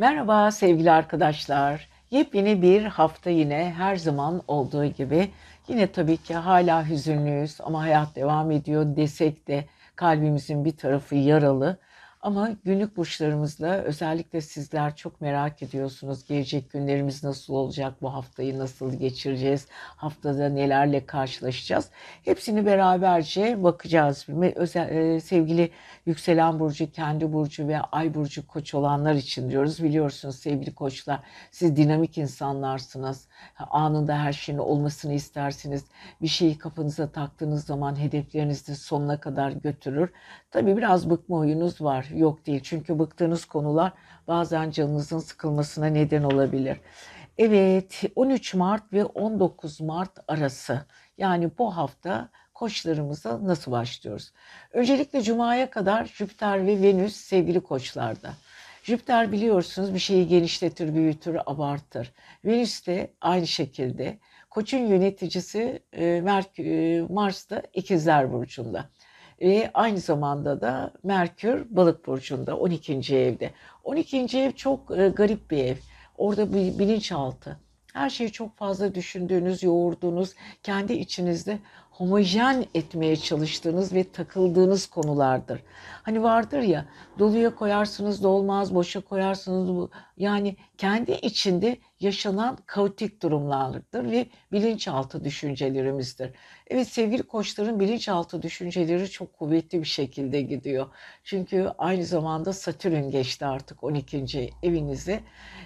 Merhaba sevgili arkadaşlar. Yepyeni bir hafta yine her zaman olduğu gibi. Yine tabii ki hala hüzünlüyüz ama hayat devam ediyor desek de kalbimizin bir tarafı yaralı. Ama günlük burçlarımızla özellikle sizler çok merak ediyorsunuz. Gelecek günlerimiz nasıl olacak? Bu haftayı nasıl geçireceğiz? Haftada nelerle karşılaşacağız? Hepsini beraberce bakacağız. E, sevgili yükselen burcu, kendi burcu ve ay burcu koç olanlar için diyoruz. Biliyorsunuz sevgili koçlar siz dinamik insanlarsınız. Anında her şeyin olmasını istersiniz. Bir şeyi kafanıza taktığınız zaman hedeflerinizi sonuna kadar götürür. Tabii biraz bıkma huyunuz var yok değil. Çünkü bıktığınız konular bazen canınızın sıkılmasına neden olabilir. Evet 13 Mart ve 19 Mart arası yani bu hafta koçlarımıza nasıl başlıyoruz? Öncelikle Cuma'ya kadar Jüpiter ve Venüs sevgili koçlarda. Jüpiter biliyorsunuz bir şeyi genişletir, büyütür, abartır. Venüs de aynı şekilde. Koçun yöneticisi e, Mars da ikizler burcunda. Ve aynı zamanda da Merkür balık burcunda 12. evde. 12. ev çok e, garip bir ev. Orada bir bilinçaltı. Her şeyi çok fazla düşündüğünüz, yoğurduğunuz, kendi içinizde homojen etmeye çalıştığınız ve takıldığınız konulardır. Hani vardır ya doluya koyarsınız dolmaz, boşa koyarsınız yani kendi içinde yaşanan kaotik durumlardır ve bilinçaltı düşüncelerimizdir. Evet sevgili koçların bilinçaltı düşünceleri çok kuvvetli bir şekilde gidiyor. Çünkü aynı zamanda Satürn geçti artık 12. evinize.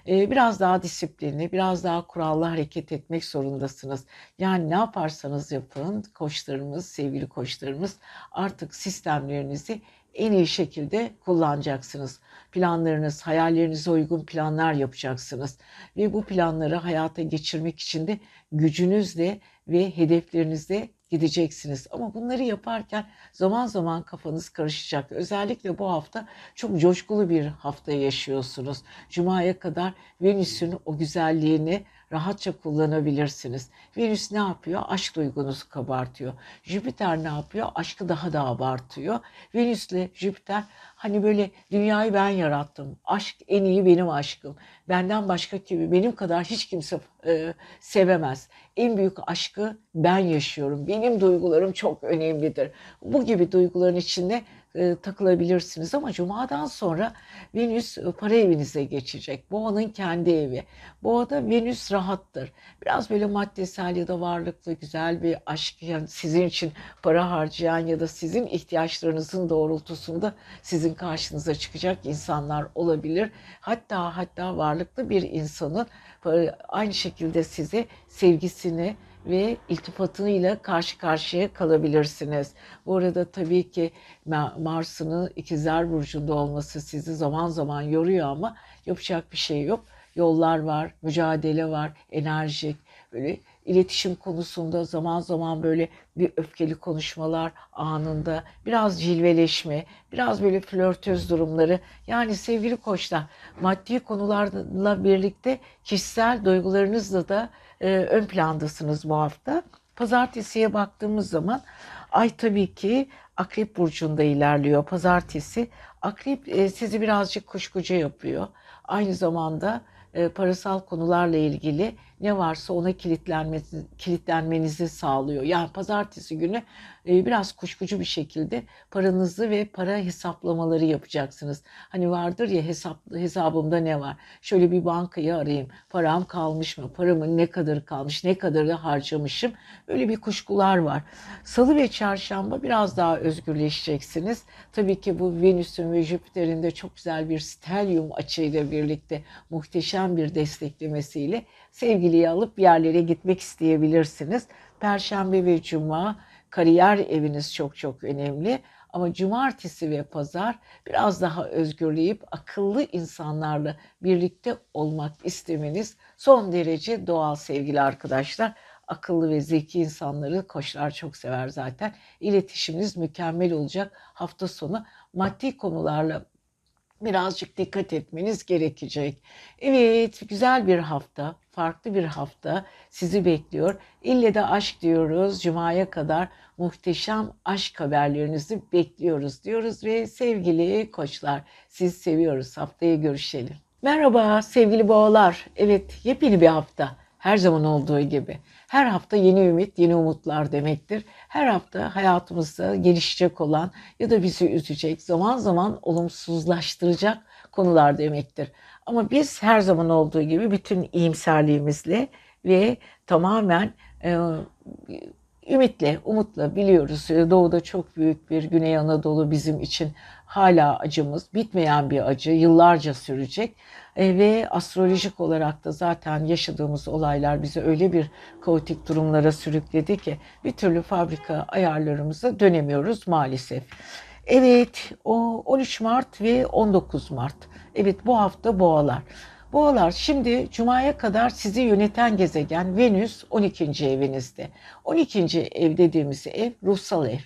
Ee, biraz daha disiplinli, biraz daha kurallı hareket etmek zorundasınız. Yani ne yaparsanız yapın koçlarımız, sevgili koçlarımız artık sistemlerinizi en iyi şekilde kullanacaksınız. Planlarınız, hayallerinize uygun planlar yapacaksınız. Ve bu planları hayata geçirmek için de gücünüzle ve hedeflerinizle gideceksiniz. Ama bunları yaparken zaman zaman kafanız karışacak. Özellikle bu hafta çok coşkulu bir hafta yaşıyorsunuz. Cuma'ya kadar Venüs'ün o güzelliğini rahatça kullanabilirsiniz. Venüs ne yapıyor? Aşk duygunuzu kabartıyor. Jüpiter ne yapıyor? Aşkı daha da abartıyor. Venüs ile Jüpiter hani böyle dünyayı ben yarattım. Aşk en iyi benim aşkım. Benden başka kimi benim kadar hiç kimse e, sevemez. En büyük aşkı ben yaşıyorum. Benim duygularım çok önemlidir. Bu gibi duyguların içinde e, takılabilirsiniz ama Cuma'dan sonra Venüs e, para evinize geçecek. Boğanın kendi evi. Boğada Venüs rahattır. Biraz böyle maddesel ya da varlıklı güzel bir aşk yani sizin için para harcayan ya da sizin ihtiyaçlarınızın doğrultusunda sizin karşınıza çıkacak insanlar olabilir. Hatta hatta varlıklı bir insanın aynı şekilde size sevgisini ve iltifatıyla karşı karşıya kalabilirsiniz. Bu arada tabii ki Mars'ın ikizler burcunda olması sizi zaman zaman yoruyor ama yapacak bir şey yok. Yollar var, mücadele var, enerjik, böyle iletişim konusunda zaman zaman böyle bir öfkeli konuşmalar anında, biraz cilveleşme, biraz böyle flörtöz durumları. Yani sevgili koçlar, maddi konularla birlikte kişisel duygularınızla da e, ön plandasınız bu hafta. Pazartesiye baktığımız zaman ay tabii ki Akrep burcunda ilerliyor. Pazartesi Akrep e, sizi birazcık kuşkucu yapıyor. Aynı zamanda e, parasal konularla ilgili ne varsa ona kilitlenmesi, kilitlenmenizi sağlıyor. Yani pazartesi günü e, biraz kuşkucu bir şekilde paranızı ve para hesaplamaları yapacaksınız. Hani vardır ya hesap, hesabımda ne var? Şöyle bir bankayı arayayım. Param kalmış mı? Paramın ne kadar kalmış? Ne kadarı harcamışım? Böyle bir kuşkular var. Salı ve çarşamba biraz daha özgürleşeceksiniz. Tabii ki bu Venüs'ün ve Jüpiter'in de çok güzel bir stelyum açıyla birlikte muhteşem bir desteklemesiyle sevgiliyi alıp yerlere gitmek isteyebilirsiniz. Perşembe ve cuma kariyer eviniz çok çok önemli. Ama cumartesi ve pazar biraz daha özgürleyip akıllı insanlarla birlikte olmak istemeniz son derece doğal sevgili arkadaşlar. Akıllı ve zeki insanları koçlar çok sever zaten. İletişiminiz mükemmel olacak. Hafta sonu maddi konularla birazcık dikkat etmeniz gerekecek. Evet, güzel bir hafta, farklı bir hafta sizi bekliyor. İlle de aşk diyoruz. Cuma'ya kadar muhteşem aşk haberlerinizi bekliyoruz diyoruz ve sevgili koçlar siz seviyoruz. Haftaya görüşelim. Merhaba sevgili boğalar. Evet yepyeni bir hafta. Her zaman olduğu gibi. Her hafta yeni ümit, yeni umutlar demektir. Her hafta hayatımızda gelişecek olan ya da bizi üzecek, zaman zaman olumsuzlaştıracak konular demektir. Ama biz her zaman olduğu gibi bütün iyimserliğimizle ve tamamen e, ümitle, umutla biliyoruz. Doğuda çok büyük bir Güney Anadolu bizim için hala acımız, bitmeyen bir acı, yıllarca sürecek. E, ve astrolojik olarak da zaten yaşadığımız olaylar bizi öyle bir kaotik durumlara sürükledi ki bir türlü fabrika ayarlarımıza dönemiyoruz maalesef. Evet, o 13 Mart ve 19 Mart. Evet bu hafta boğalar. Boğalar şimdi Cuma'ya kadar sizi yöneten gezegen Venüs 12. evinizde. 12. ev dediğimiz ev ruhsal ev.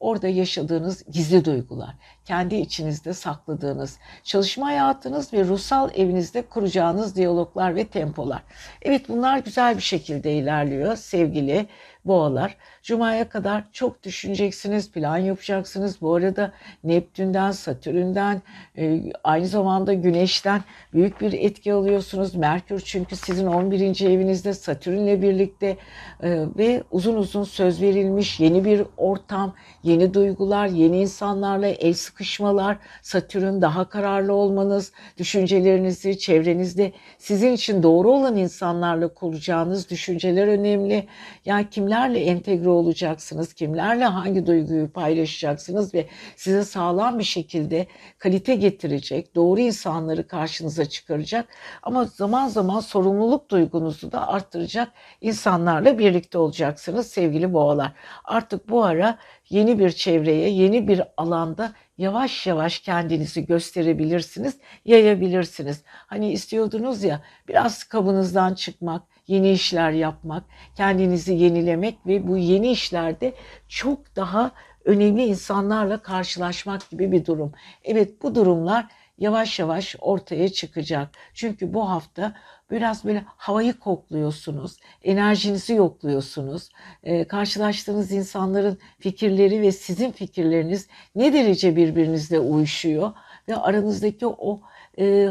Orada yaşadığınız gizli duygular, kendi içinizde sakladığınız, çalışma hayatınız ve ruhsal evinizde kuracağınız diyaloglar ve tempolar. Evet bunlar güzel bir şekilde ilerliyor sevgili boğalar. Cuma'ya kadar çok düşüneceksiniz, plan yapacaksınız. Bu arada Neptün'den, Satürn'den, e, aynı zamanda Güneş'ten büyük bir etki alıyorsunuz. Merkür çünkü sizin 11. evinizde Satürn'le birlikte e, ve uzun uzun söz verilmiş yeni bir ortam, yeni duygular, yeni insanlarla el sıkışmalar, Satürn daha kararlı olmanız, düşüncelerinizi çevrenizde sizin için doğru olan insanlarla kuracağınız düşünceler önemli. Yani kimlerle entegre olacaksınız, kimlerle hangi duyguyu paylaşacaksınız ve size sağlam bir şekilde kalite getirecek, doğru insanları karşınıza çıkaracak ama zaman zaman sorumluluk duygunuzu da arttıracak insanlarla birlikte olacaksınız sevgili boğalar. Artık bu ara yeni bir çevreye, yeni bir alanda yavaş yavaş kendinizi gösterebilirsiniz, yayabilirsiniz. Hani istiyordunuz ya biraz kabınızdan çıkmak, yeni işler yapmak, kendinizi yenilemek ve bu yeni işlerde çok daha önemli insanlarla karşılaşmak gibi bir durum. Evet bu durumlar yavaş yavaş ortaya çıkacak. Çünkü bu hafta biraz böyle havayı kokluyorsunuz, enerjinizi yokluyorsunuz. E, karşılaştığınız insanların fikirleri ve sizin fikirleriniz ne derece birbirinizle uyuşuyor ve aranızdaki o e,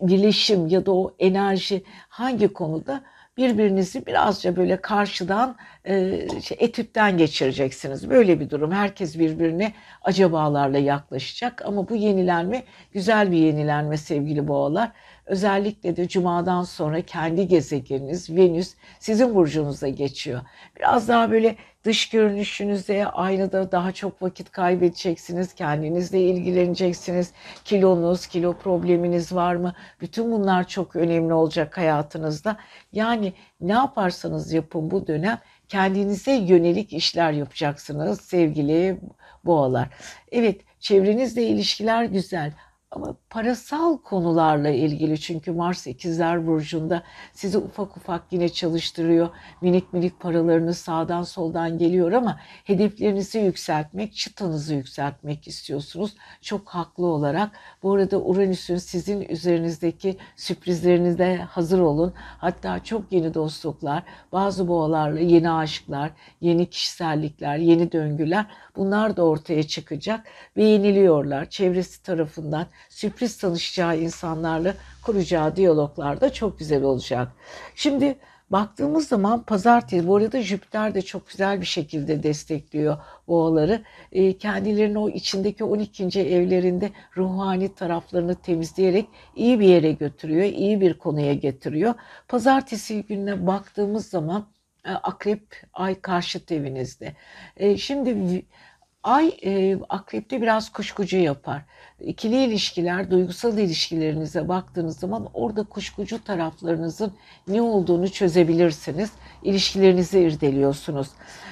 birleşim ya da o enerji hangi konuda birbirinizi birazca böyle karşıdan e, şey, geçireceksiniz. Böyle bir durum. Herkes birbirine acabalarla yaklaşacak ama bu yenilenme güzel bir yenilenme sevgili boğalar. Özellikle de cumadan sonra kendi gezegeniniz Venüs sizin burcunuza geçiyor. Biraz daha böyle dış görünüşünüzde aynada daha çok vakit kaybedeceksiniz. Kendinizle ilgileneceksiniz. Kilonuz, kilo probleminiz var mı? Bütün bunlar çok önemli olacak hayatınızda. Yani ne yaparsanız yapın bu dönem kendinize yönelik işler yapacaksınız sevgili boğalar. Evet çevrenizle ilişkiler güzel ama parasal konularla ilgili çünkü Mars ikizler burcunda sizi ufak ufak yine çalıştırıyor. Minik minik paralarınız sağdan soldan geliyor ama hedeflerinizi yükseltmek, çıtanızı yükseltmek istiyorsunuz. Çok haklı olarak. Bu arada Uranüs'ün sizin üzerinizdeki sürprizlerinize hazır olun. Hatta çok yeni dostluklar, bazı boğalarla yeni aşklar, yeni kişisellikler, yeni döngüler bunlar da ortaya çıkacak. Beğeniliyorlar çevresi tarafından sürpriz tanışacağı insanlarla kuracağı diyaloglar da çok güzel olacak. Şimdi baktığımız zaman pazartesi, bu arada Jüpiter de çok güzel bir şekilde destekliyor boğaları. E, kendilerinin o içindeki 12. evlerinde ruhani taraflarını temizleyerek iyi bir yere götürüyor, iyi bir konuya getiriyor. Pazartesi gününe baktığımız zaman e, Akrep ay karşıt evinizde. E, şimdi Ay e, akrepte biraz kuşkucu yapar. İkili ilişkiler, duygusal ilişkilerinize baktığınız zaman orada kuşkucu taraflarınızın ne olduğunu çözebilirsiniz. İlişkilerinizi irdeliyorsunuz.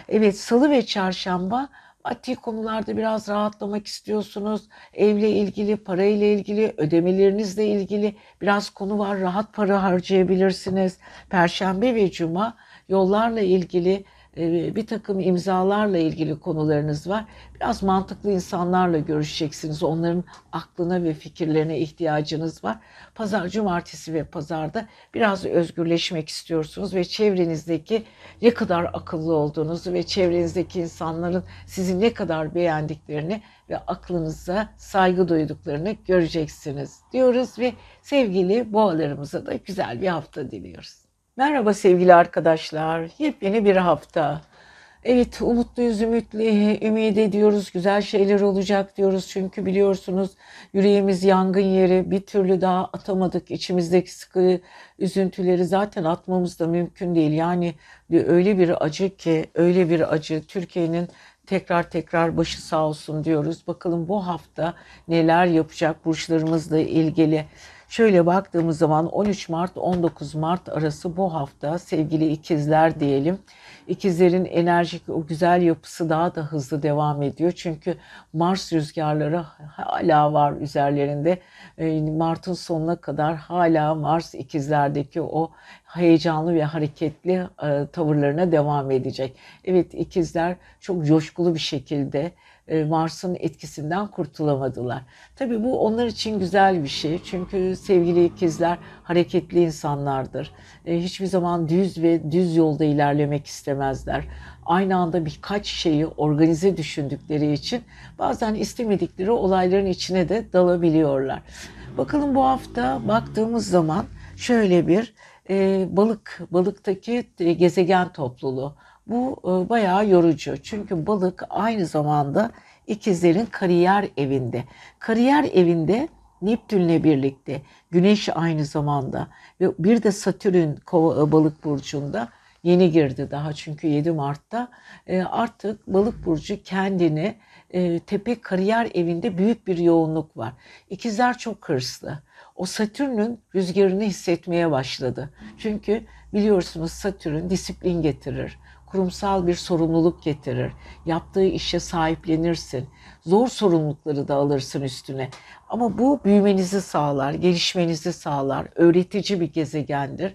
Evet salı ve çarşamba maddi konularda biraz rahatlamak istiyorsunuz. Evle ilgili, parayla ilgili, ödemelerinizle ilgili biraz konu var. Rahat para harcayabilirsiniz. Perşembe ve cuma yollarla ilgili bir takım imzalarla ilgili konularınız var. Biraz mantıklı insanlarla görüşeceksiniz. Onların aklına ve fikirlerine ihtiyacınız var. Pazar, cumartesi ve pazarda biraz özgürleşmek istiyorsunuz ve çevrenizdeki ne kadar akıllı olduğunuzu ve çevrenizdeki insanların sizi ne kadar beğendiklerini ve aklınıza saygı duyduklarını göreceksiniz diyoruz ve sevgili boğalarımıza da güzel bir hafta diliyoruz. Merhaba sevgili arkadaşlar. Yepyeni bir hafta. Evet umutluyuz, ümitli, ümit ediyoruz. Güzel şeyler olacak diyoruz. Çünkü biliyorsunuz yüreğimiz yangın yeri. Bir türlü daha atamadık. İçimizdeki sıkı üzüntüleri zaten atmamız da mümkün değil. Yani öyle bir acı ki, öyle bir acı. Türkiye'nin tekrar tekrar başı sağ olsun diyoruz. Bakalım bu hafta neler yapacak burçlarımızla ilgili. Şöyle baktığımız zaman 13 Mart 19 Mart arası bu hafta sevgili ikizler diyelim. İkizlerin enerjik o güzel yapısı daha da hızlı devam ediyor. Çünkü Mars rüzgarları hala var üzerlerinde. Ee, Mart'ın sonuna kadar hala Mars ikizlerdeki o heyecanlı ve hareketli e, tavırlarına devam edecek. Evet ikizler çok coşkulu bir şekilde Mars'ın etkisinden kurtulamadılar. Tabii bu onlar için güzel bir şey. Çünkü sevgili ikizler hareketli insanlardır. E, hiçbir zaman düz ve düz yolda ilerlemek istemezler. Aynı anda birkaç şeyi organize düşündükleri için bazen istemedikleri olayların içine de dalabiliyorlar. Bakalım bu hafta baktığımız zaman şöyle bir e, balık, balıktaki gezegen topluluğu. Bu e, bayağı yorucu. Çünkü balık aynı zamanda ikizlerin kariyer evinde. Kariyer evinde Neptünle birlikte Güneş aynı zamanda ve bir de Satürn kova, e, balık burcunda yeni girdi daha çünkü 7 Mart'ta e, artık balık burcu kendini tepe kariyer evinde büyük bir yoğunluk var. İkizler çok hırslı. O Satürn'ün rüzgarını hissetmeye başladı. Çünkü biliyorsunuz Satürn disiplin getirir kurumsal bir sorumluluk getirir. Yaptığı işe sahiplenirsin. Zor sorumlulukları da alırsın üstüne. Ama bu büyümenizi sağlar, gelişmenizi sağlar. Öğretici bir gezegendir.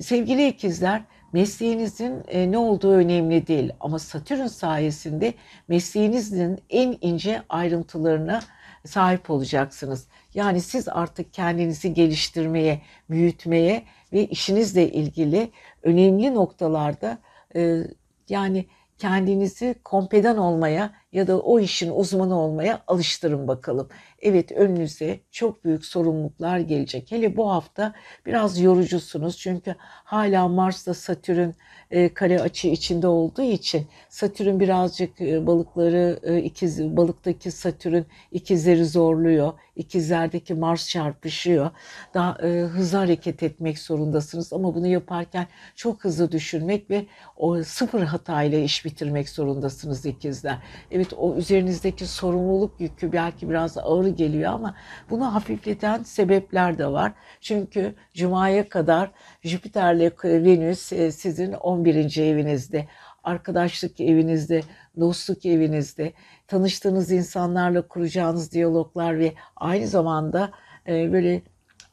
Sevgili ikizler, mesleğinizin e, ne olduğu önemli değil ama Satürn sayesinde mesleğinizin en ince ayrıntılarına sahip olacaksınız. Yani siz artık kendinizi geliştirmeye, büyütmeye ve işinizle ilgili önemli noktalarda e, yani kendinizi kompedan olmaya ya da o işin uzmanı olmaya alıştırın bakalım. Evet önünüze çok büyük sorumluluklar gelecek. Hele bu hafta biraz yorucusunuz çünkü hala Mars'ta Satürn e, kare açı içinde olduğu için Satürn birazcık e, balıkları e, ikiz balıktaki Satürn ikizleri zorluyor. İkizlerdeki Mars çarpışıyor. Daha e, hızlı hareket etmek zorundasınız ama bunu yaparken çok hızlı düşünmek ve o sıfır hatayla iş bitirmek zorundasınız ikizler. Evet o üzerinizdeki sorumluluk yükü belki biraz ağır geliyor ama bunu hafifleten sebepler de var. Çünkü Cuma'ya kadar Jüpiter'le Venüs e, sizin 11. evinizde arkadaşlık evinizde, dostluk evinizde, tanıştığınız insanlarla kuracağınız diyaloglar ve aynı zamanda e, böyle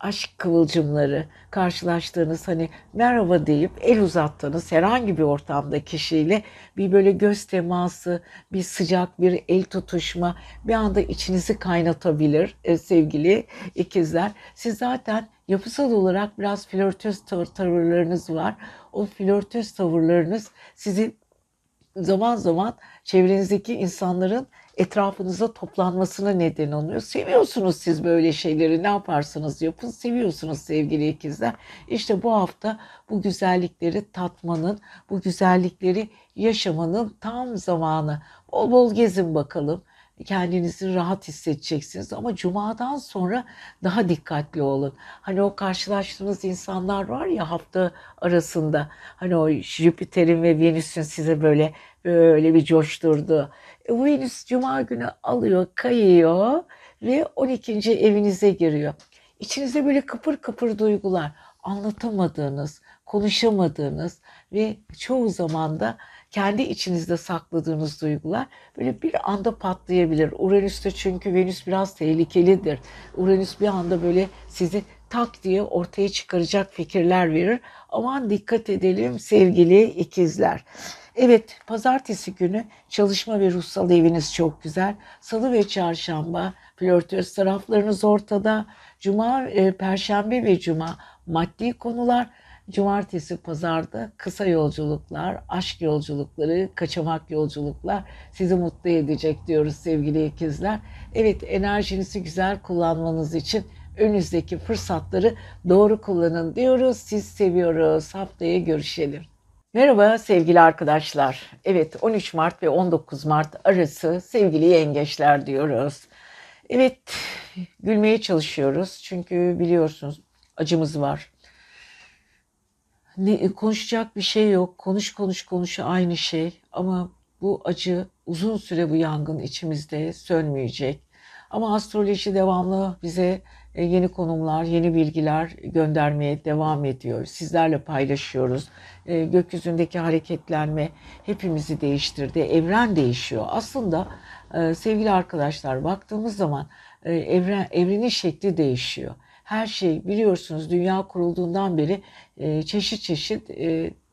aşk kıvılcımları karşılaştığınız hani merhaba deyip el uzattığınız herhangi bir ortamda kişiyle bir böyle göz teması, bir sıcak bir el tutuşma bir anda içinizi kaynatabilir e, sevgili ikizler. Siz zaten yapısal olarak biraz flörtöz tavır, tavırlarınız var. O flörtöz tavırlarınız sizi zaman zaman çevrenizdeki insanların etrafınıza toplanmasına neden oluyor. Seviyorsunuz siz böyle şeyleri ne yaparsanız yapın seviyorsunuz sevgili ikizler. İşte bu hafta bu güzellikleri tatmanın, bu güzellikleri yaşamanın tam zamanı. Bol bol gezin bakalım kendinizi rahat hissedeceksiniz. Ama cumadan sonra daha dikkatli olun. Hani o karşılaştığınız insanlar var ya hafta arasında hani o Jüpiter'in ve Venüs'ün size böyle böyle bir coşturdu. Venüs cuma günü alıyor, kayıyor ve 12. evinize giriyor. İçinizde böyle kıpır kıpır duygular, anlatamadığınız, konuşamadığınız ve çoğu zaman da kendi içinizde sakladığınız duygular böyle bir anda patlayabilir. Uranüs'te çünkü Venüs biraz tehlikelidir. Uranüs bir anda böyle sizi tak diye ortaya çıkaracak fikirler verir. Aman dikkat edelim sevgili ikizler. Evet, pazartesi günü çalışma ve ruhsal eviniz çok güzel. Salı ve çarşamba flörtöz taraflarınız ortada. Cuma, e, perşembe ve cuma maddi konular. Cumartesi, pazarda kısa yolculuklar, aşk yolculukları, kaçamak yolculuklar sizi mutlu edecek diyoruz sevgili ikizler. Evet, enerjinizi güzel kullanmanız için önünüzdeki fırsatları doğru kullanın diyoruz. Siz seviyoruz. Haftaya görüşelim. Merhaba sevgili arkadaşlar. Evet 13 Mart ve 19 Mart arası sevgili yengeçler diyoruz. Evet gülmeye çalışıyoruz çünkü biliyorsunuz acımız var. Ne, konuşacak bir şey yok. Konuş konuş konuş aynı şey ama bu acı uzun süre bu yangın içimizde sönmeyecek. Ama astroloji devamlı bize yeni konumlar, yeni bilgiler göndermeye devam ediyor. Sizlerle paylaşıyoruz. E, gökyüzündeki hareketlenme hepimizi değiştirdi. Evren değişiyor. Aslında e, sevgili arkadaşlar baktığımız zaman evren evrenin şekli değişiyor. Her şey biliyorsunuz dünya kurulduğundan beri çeşit çeşit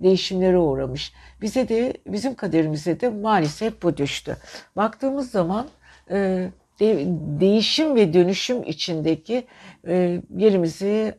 değişimlere uğramış. Bize de bizim kaderimize de maalesef bu düştü. Baktığımız zaman de, değişim ve dönüşüm içindeki e, yerimizi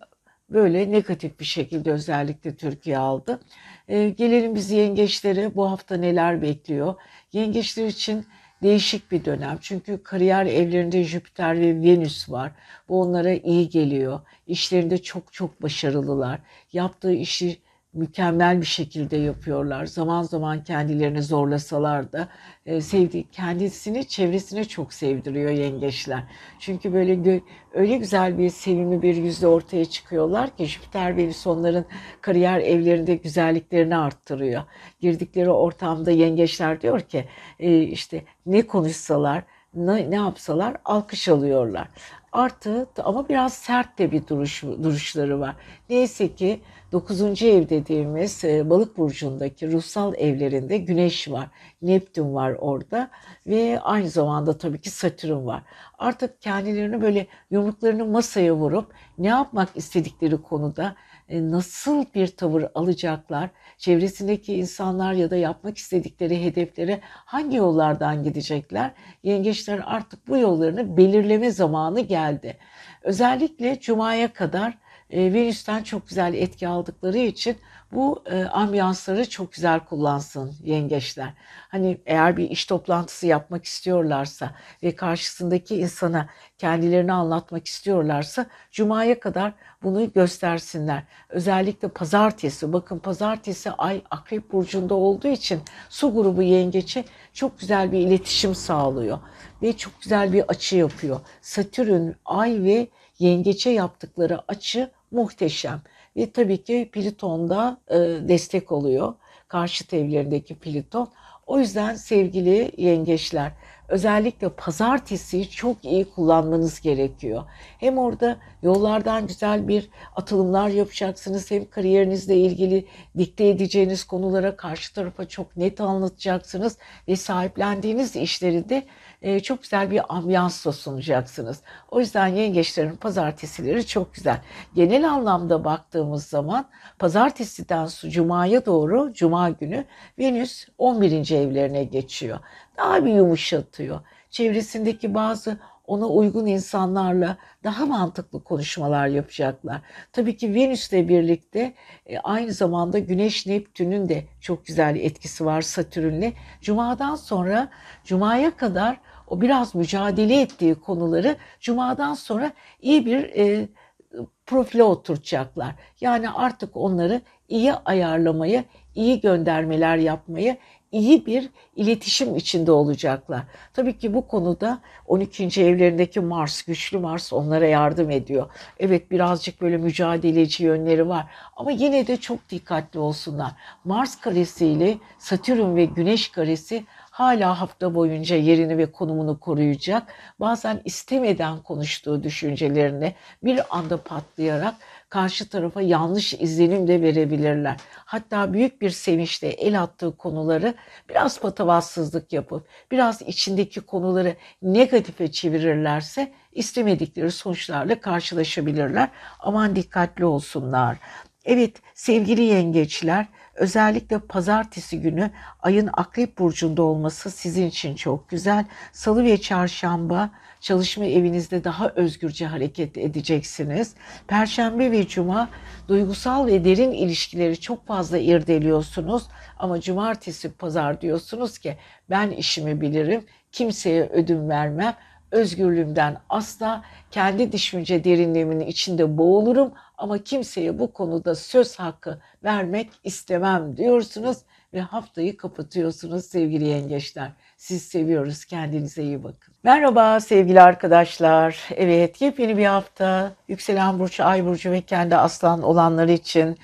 böyle negatif bir şekilde özellikle Türkiye aldı. E, gelelim biz yengeçlere bu hafta neler bekliyor? Yengeçler için değişik bir dönem. Çünkü kariyer evlerinde Jüpiter ve Venüs var. Bu onlara iyi geliyor. İşlerinde çok çok başarılılar. Yaptığı işi mükemmel bir şekilde yapıyorlar. Zaman zaman kendilerini zorlasalar da e, sevdiği kendisini çevresine çok sevdiriyor yengeçler. Çünkü böyle gö- öyle güzel bir sevimli bir yüzle ortaya çıkıyorlar ki Jüpiter Venüs onların kariyer evlerinde güzelliklerini arttırıyor. Girdikleri ortamda yengeçler diyor ki e, işte ne konuşsalar ne, ne yapsalar alkış alıyorlar. Artı ama biraz sert de bir duruş, duruşları var. Neyse ki 9. ev dediğimiz e, balık burcundaki ruhsal evlerinde güneş var. Neptün var orada ve aynı zamanda tabii ki Satürn var. Artık kendilerini böyle yumruklarını masaya vurup ne yapmak istedikleri konuda e, nasıl bir tavır alacaklar, çevresindeki insanlar ya da yapmak istedikleri hedeflere hangi yollardan gidecekler? Yengeçler artık bu yollarını belirleme zamanı geldi. Özellikle Cuma'ya kadar e, Venüs'ten çok güzel etki aldıkları için bu e, ambiyansları çok güzel kullansın yengeçler. Hani eğer bir iş toplantısı yapmak istiyorlarsa ve karşısındaki insana kendilerini anlatmak istiyorlarsa Cuma'ya kadar bunu göstersinler. Özellikle pazartesi, bakın pazartesi ay akrep burcunda olduğu için su grubu yengeçe çok güzel bir iletişim sağlıyor ve çok güzel bir açı yapıyor. Satürn, ay ve yengeçe yaptıkları açı muhteşem. Ve tabii ki Plüton da e, destek oluyor. Karşıt evlerindeki Plüton. O yüzden sevgili yengeçler özellikle pazartesi çok iyi kullanmanız gerekiyor. Hem orada yollardan güzel bir atılımlar yapacaksınız hem kariyerinizle ilgili dikte edeceğiniz konulara karşı tarafa çok net anlatacaksınız ve sahiplendiğiniz işleri de e, çok güzel bir ambiyansla sunacaksınız. O yüzden yengeçlerin pazartesileri çok güzel. Genel anlamda baktığımız zaman pazartesiden cumaya doğru cuma günü Venüs 11. evlerine geçiyor. Daha bir yumuşatıyor. Çevresindeki bazı ona uygun insanlarla daha mantıklı konuşmalar yapacaklar. Tabii ki Venüs'le birlikte e, aynı zamanda Güneş Neptün'ün de çok güzel etkisi var Satürn'le. Cuma'dan sonra Cuma'ya kadar o biraz mücadele ettiği konuları Cuma'dan sonra iyi bir e, profile oturtacaklar. Yani artık onları iyi ayarlamaya, iyi göndermeler yapmaya, iyi bir iletişim içinde olacaklar. Tabii ki bu konuda 12. evlerindeki Mars, güçlü Mars onlara yardım ediyor. Evet birazcık böyle mücadeleci yönleri var ama yine de çok dikkatli olsunlar. Mars karesiyle Satürn ve Güneş karesi hala hafta boyunca yerini ve konumunu koruyacak. Bazen istemeden konuştuğu düşüncelerini bir anda patlayarak karşı tarafa yanlış izlenim de verebilirler. Hatta büyük bir sevinçle el attığı konuları biraz patavatsızlık yapıp biraz içindeki konuları negatife çevirirlerse istemedikleri sonuçlarla karşılaşabilirler. Aman dikkatli olsunlar. Evet sevgili yengeçler Özellikle pazartesi günü ayın akrep burcunda olması sizin için çok güzel. Salı ve çarşamba çalışma evinizde daha özgürce hareket edeceksiniz. Perşembe ve cuma duygusal ve derin ilişkileri çok fazla irdeliyorsunuz. Ama cumartesi pazar diyorsunuz ki ben işimi bilirim, kimseye ödün vermem özgürlüğümden asla kendi düşünce derinliğimin içinde boğulurum ama kimseye bu konuda söz hakkı vermek istemem diyorsunuz ve haftayı kapatıyorsunuz sevgili yengeçler. Siz seviyoruz. Kendinize iyi bakın. Merhaba sevgili arkadaşlar. Evet yepyeni bir hafta. Yükselen burcu, ay burcu ve kendi aslan olanlar için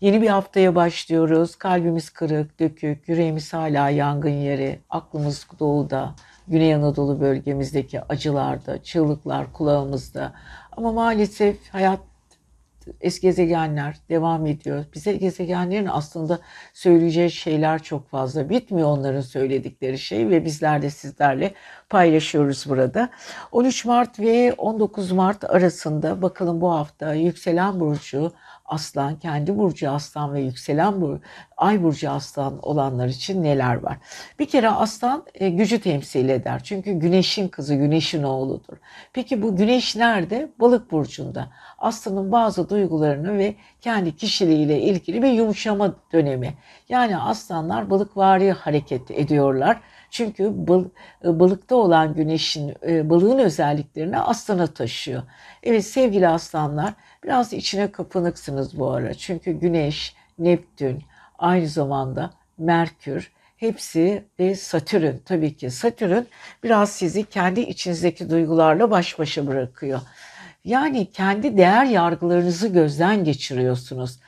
yeni bir haftaya başlıyoruz. Kalbimiz kırık, dökük, yüreğimiz hala yangın yeri, aklımız doğuda, Güney Anadolu bölgemizdeki acılarda, çığlıklar kulağımızda. Ama maalesef hayat eski gezegenler devam ediyor. Bize gezegenlerin aslında söyleyeceği şeyler çok fazla. Bitmiyor onların söyledikleri şey ve bizler de sizlerle paylaşıyoruz burada. 13 Mart ve 19 Mart arasında bakalım bu hafta yükselen burcu Aslan, kendi burcu Aslan ve yükselen bu Ay burcu Aslan olanlar için neler var? Bir kere Aslan e, gücü temsil eder. Çünkü Güneş'in kızı, Güneş'in oğludur. Peki bu Güneş nerede? Balık burcunda. Aslanın bazı duygularını ve kendi kişiliğiyle ilgili bir yumuşama dönemi. Yani aslanlar balıkvari hareket ediyorlar. Çünkü bal, e, balıkta olan güneşin, e, balığın özelliklerini aslana taşıyor. Evet sevgili aslanlar biraz içine kapanıksınız bu ara. Çünkü güneş, Neptün, aynı zamanda Merkür hepsi ve Satürn tabii ki. Satürn biraz sizi kendi içinizdeki duygularla baş başa bırakıyor. Yani kendi değer yargılarınızı gözden geçiriyorsunuz.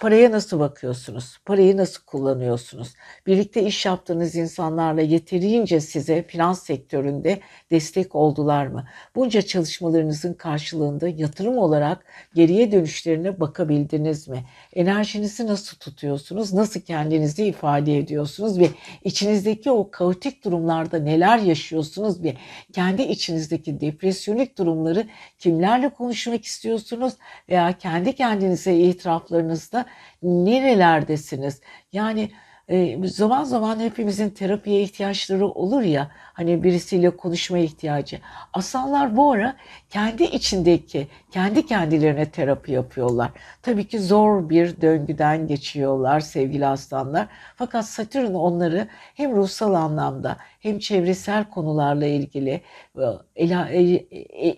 Paraya nasıl bakıyorsunuz? Parayı nasıl kullanıyorsunuz? Birlikte iş yaptığınız insanlarla yeterince size finans sektöründe destek oldular mı? Bunca çalışmalarınızın karşılığında yatırım olarak geriye dönüşlerine bakabildiniz mi? Enerjinizi nasıl tutuyorsunuz? Nasıl kendinizi ifade ediyorsunuz ve içinizdeki o kaotik durumlarda neler yaşıyorsunuz ve kendi içinizdeki depresyonik durumları kimlerle konuşmak istiyorsunuz veya kendi kendinize itiraflarınızda nerelerdesiniz? Yani e, zaman zaman hepimizin terapiye ihtiyaçları olur ya hani birisiyle konuşma ihtiyacı. Aslanlar bu ara kendi içindeki kendi kendilerine terapi yapıyorlar. Tabii ki zor bir döngüden geçiyorlar sevgili aslanlar. Fakat Satürn onları hem ruhsal anlamda hem çevresel konularla ilgili e, e,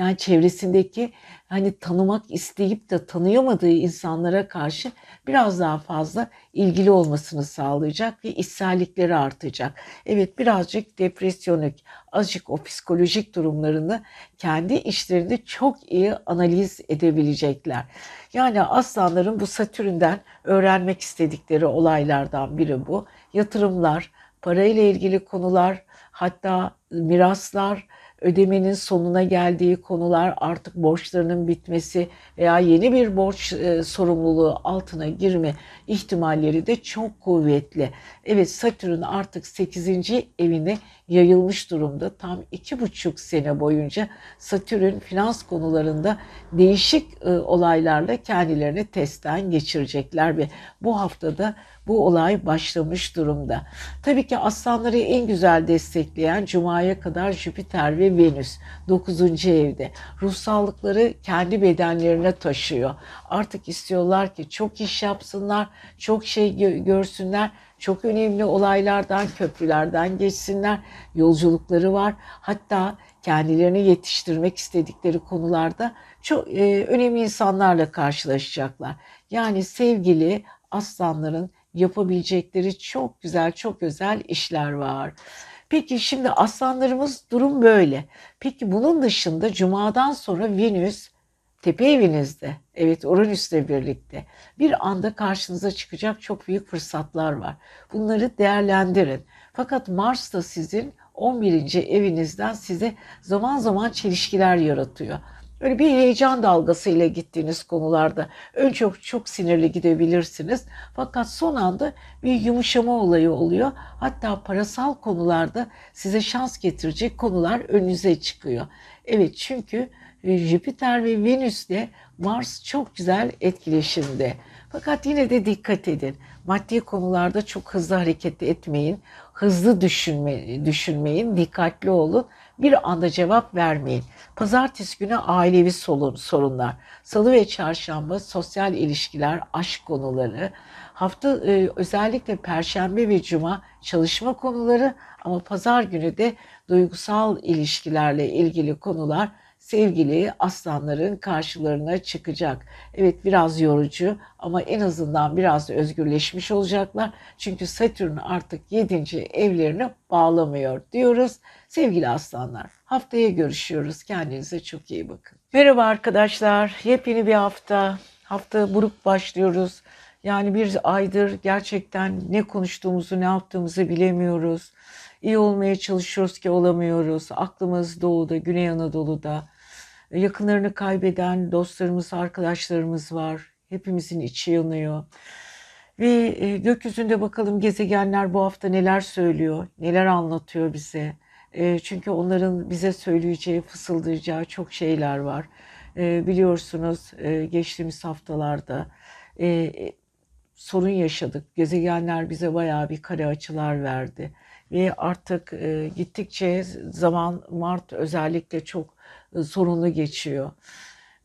yani çevresindeki hani tanımak isteyip de tanıyamadığı insanlara karşı biraz daha fazla ilgili olmasını sağlayacak ve içsellikleri artacak. Evet birazcık depresyonik, azıcık o psikolojik durumlarını kendi işlerinde çok iyi analiz edebilecekler. Yani aslanların bu Satürn'den öğrenmek istedikleri olaylardan biri bu. Yatırımlar, parayla ilgili konular, hatta miraslar, ödemenin sonuna geldiği konular, artık borçlarının bitmesi veya yeni bir borç e, sorumluluğu altına girme ihtimalleri de çok kuvvetli. Evet Satürn artık 8. evine yayılmış durumda. Tam iki buçuk sene boyunca Satürn finans konularında değişik e, olaylarla kendilerini testten geçirecekler ve bu haftada bu olay başlamış durumda. Tabii ki aslanları en güzel destekleyen Cuma'ya kadar Jüpiter ve Venüs 9. evde. Ruhsallıkları kendi bedenlerine taşıyor. Artık istiyorlar ki çok iş yapsınlar, çok şey görsünler, çok önemli olaylardan, köprülerden geçsinler. Yolculukları var. Hatta kendilerini yetiştirmek istedikleri konularda çok e, önemli insanlarla karşılaşacaklar. Yani sevgili aslanların yapabilecekleri çok güzel, çok özel işler var. Peki şimdi aslanlarımız durum böyle. Peki bunun dışında cumadan sonra Venüs tepe evinizde, evet Uranüs'le birlikte bir anda karşınıza çıkacak çok büyük fırsatlar var. Bunları değerlendirin. Fakat Mars da sizin 11. evinizden size zaman zaman çelişkiler yaratıyor. Böyle bir heyecan dalgasıyla gittiğiniz konularda ön çok çok sinirli gidebilirsiniz. Fakat son anda bir yumuşama olayı oluyor. Hatta parasal konularda size şans getirecek konular önünüze çıkıyor. Evet çünkü Jüpiter ve Venüs'le Mars çok güzel etkileşimde. Fakat yine de dikkat edin. Maddi konularda çok hızlı hareket etmeyin. Hızlı düşünme, düşünmeyin. Dikkatli olun. Bir anda cevap vermeyin. Pazartesi günü ailevi sorunlar. Salı ve çarşamba sosyal ilişkiler, aşk konuları. Hafta e, özellikle perşembe ve cuma çalışma konuları ama pazar günü de duygusal ilişkilerle ilgili konular sevgili aslanların karşılarına çıkacak. Evet biraz yorucu ama en azından biraz özgürleşmiş olacaklar. Çünkü Satürn artık 7. evlerini bağlamıyor diyoruz. Sevgili aslanlar haftaya görüşüyoruz. Kendinize çok iyi bakın. Merhaba arkadaşlar. Yepyeni bir hafta. Hafta buruk başlıyoruz. Yani bir aydır gerçekten ne konuştuğumuzu, ne yaptığımızı bilemiyoruz. İyi olmaya çalışıyoruz ki olamıyoruz. Aklımız doğuda, Güney Anadolu'da. Yakınlarını kaybeden dostlarımız, arkadaşlarımız var. Hepimizin içi yanıyor. Ve e, gökyüzünde bakalım gezegenler bu hafta neler söylüyor, neler anlatıyor bize. E, çünkü onların bize söyleyeceği, fısıldayacağı çok şeyler var. E, biliyorsunuz geçtiğimiz haftalarda sorun yaşadık. Gezegenler bize bayağı bir kare açılar verdi. Ve artık gittikçe zaman Mart özellikle çok sorunlu geçiyor.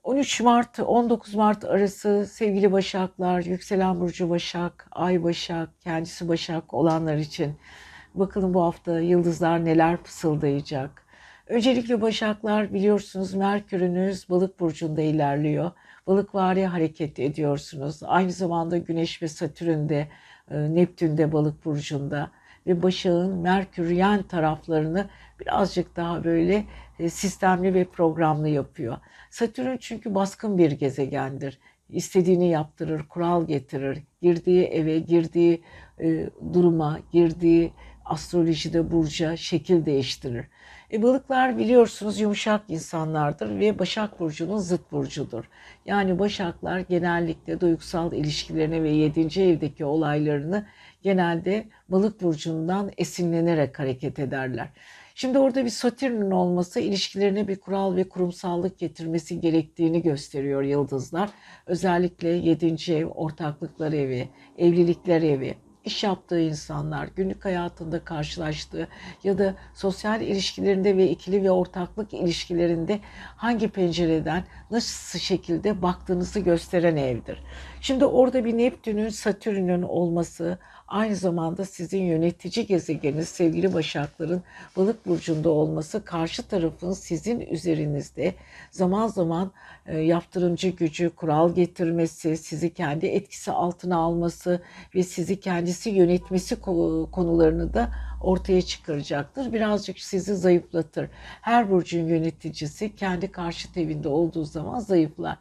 13 Mart 19 Mart arası sevgili Başaklar, yükselen burcu Başak, Ay Başak, kendisi Başak olanlar için bakalım bu hafta yıldızlar neler fısıldayacak. Öncelikle Başaklar biliyorsunuz Merkür'ünüz balık burcunda ilerliyor. Balıkvari hareket ediyorsunuz. Aynı zamanda Güneş ve Satürn de e, Neptün balık burcunda ve Başak'ın Merküryen taraflarını birazcık daha böyle e, sistemli ve programlı yapıyor. Satürn çünkü baskın bir gezegendir. İstediğini yaptırır, kural getirir. Girdiği eve, girdiği e, duruma, girdiği astrolojide burca şekil değiştirir. E, balıklar biliyorsunuz yumuşak insanlardır ve Başak Burcu'nun zıt burcudur. Yani Başaklar genellikle duygusal ilişkilerine ve 7. evdeki olaylarını genelde balık burcundan esinlenerek hareket ederler. Şimdi orada bir Satürn'ün olması ilişkilerine bir kural ve kurumsallık getirmesi gerektiğini gösteriyor yıldızlar. Özellikle 7. ev, ortaklıklar evi, evlilikler evi, iş yaptığı insanlar, günlük hayatında karşılaştığı ya da sosyal ilişkilerinde ve ikili ve ortaklık ilişkilerinde hangi pencereden nasıl şekilde baktığınızı gösteren evdir. Şimdi orada bir Neptün'ün, Satürn'ün olması, aynı zamanda sizin yönetici gezegeniniz sevgili Başakların balık burcunda olması karşı tarafın sizin üzerinizde zaman zaman e, yaptırımcı gücü, kural getirmesi, sizi kendi etkisi altına alması ve sizi kendisi yönetmesi konularını da ortaya çıkaracaktır. Birazcık sizi zayıflatır. Her burcun yöneticisi kendi karşıt evinde olduğu zaman zayıflar.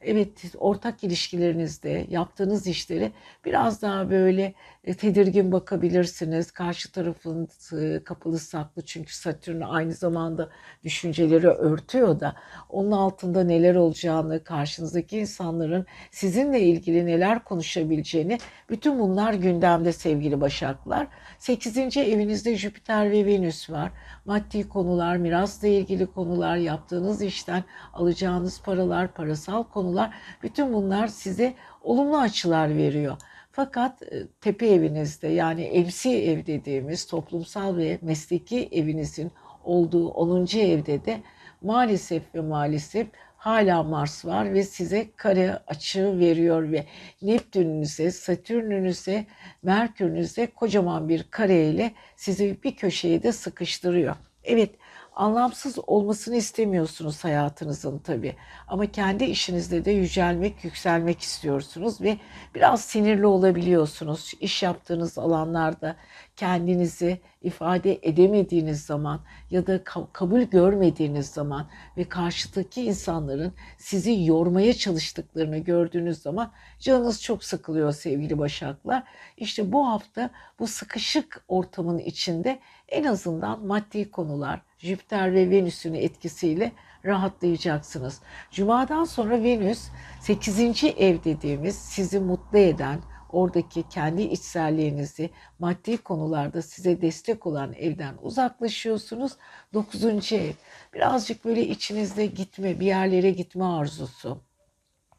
Evet ortak ilişkilerinizde yaptığınız işleri biraz daha böyle e, tedirgin bakabilirsiniz. Karşı tarafın e, kapalı saklı çünkü Satürn aynı zamanda düşünceleri örtüyor da onun altında neler olacağını, karşınızdaki insanların sizinle ilgili neler konuşabileceğini bütün bunlar gündemde sevgili Başaklar. 8. evinizde Jüpiter ve Venüs var. Maddi konular, mirasla ilgili konular, yaptığınız işten alacağınız paralar, parasal konular bütün bunlar size olumlu açılar veriyor. Fakat e, tepe evinizde yani MC ev dediğimiz toplumsal ve mesleki evinizin olduğu 10. evde de maalesef ve maalesef hala Mars var ve size kare açığı veriyor ve Neptününüze, Satürnünüze, Merkürünüze kocaman bir kare ile sizi bir köşeye de sıkıştırıyor. Evet anlamsız olmasını istemiyorsunuz hayatınızın tabii. Ama kendi işinizde de yücelmek, yükselmek istiyorsunuz ve biraz sinirli olabiliyorsunuz. İş yaptığınız alanlarda kendinizi ifade edemediğiniz zaman ya da kabul görmediğiniz zaman ve karşıdaki insanların sizi yormaya çalıştıklarını gördüğünüz zaman canınız çok sıkılıyor sevgili başaklar. İşte bu hafta bu sıkışık ortamın içinde en azından maddi konular, Jüpiter ve Venüs'ün etkisiyle rahatlayacaksınız. Cuma'dan sonra Venüs 8. ev dediğimiz sizi mutlu eden, oradaki kendi içselliğinizi maddi konularda size destek olan evden uzaklaşıyorsunuz. 9. ev birazcık böyle içinizde gitme, bir yerlere gitme arzusu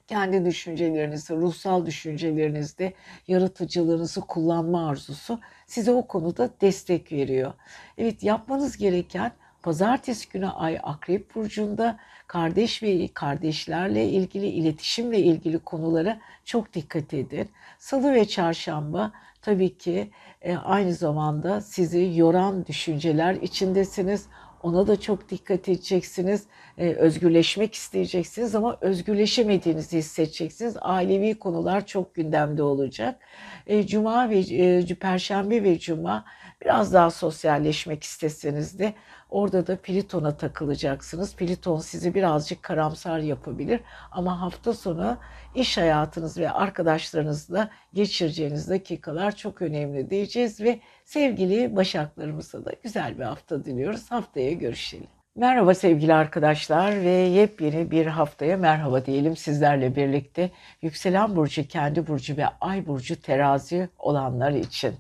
kendi düşüncelerinizi, ruhsal düşüncelerinizde yaratıcılığınızı kullanma arzusu size o konuda destek veriyor. Evet yapmanız gereken pazartesi günü ay Akrep Burcu'nda kardeş ve kardeşlerle ilgili iletişimle ilgili konulara çok dikkat edin. Salı ve çarşamba tabii ki e, aynı zamanda sizi yoran düşünceler içindesiniz. Ona da çok dikkat edeceksiniz. Ee, özgürleşmek isteyeceksiniz ama özgürleşemediğinizi hissedeceksiniz. Ailevi konular çok gündemde olacak. Ee, Cuma ve e, Perşembe ve Cuma biraz daha sosyalleşmek isteseniz de orada da Pliton'a takılacaksınız. Pliton sizi birazcık karamsar yapabilir ama hafta sonu iş hayatınız ve arkadaşlarınızla geçireceğiniz dakikalar çok önemli diyeceğiz ve sevgili Başaklarımıza da güzel bir hafta diliyoruz. Haftaya görüşelim. Merhaba sevgili arkadaşlar ve yepyeni bir haftaya merhaba diyelim sizlerle birlikte. Yükselen burcu, kendi burcu ve ay burcu terazi olanlar için.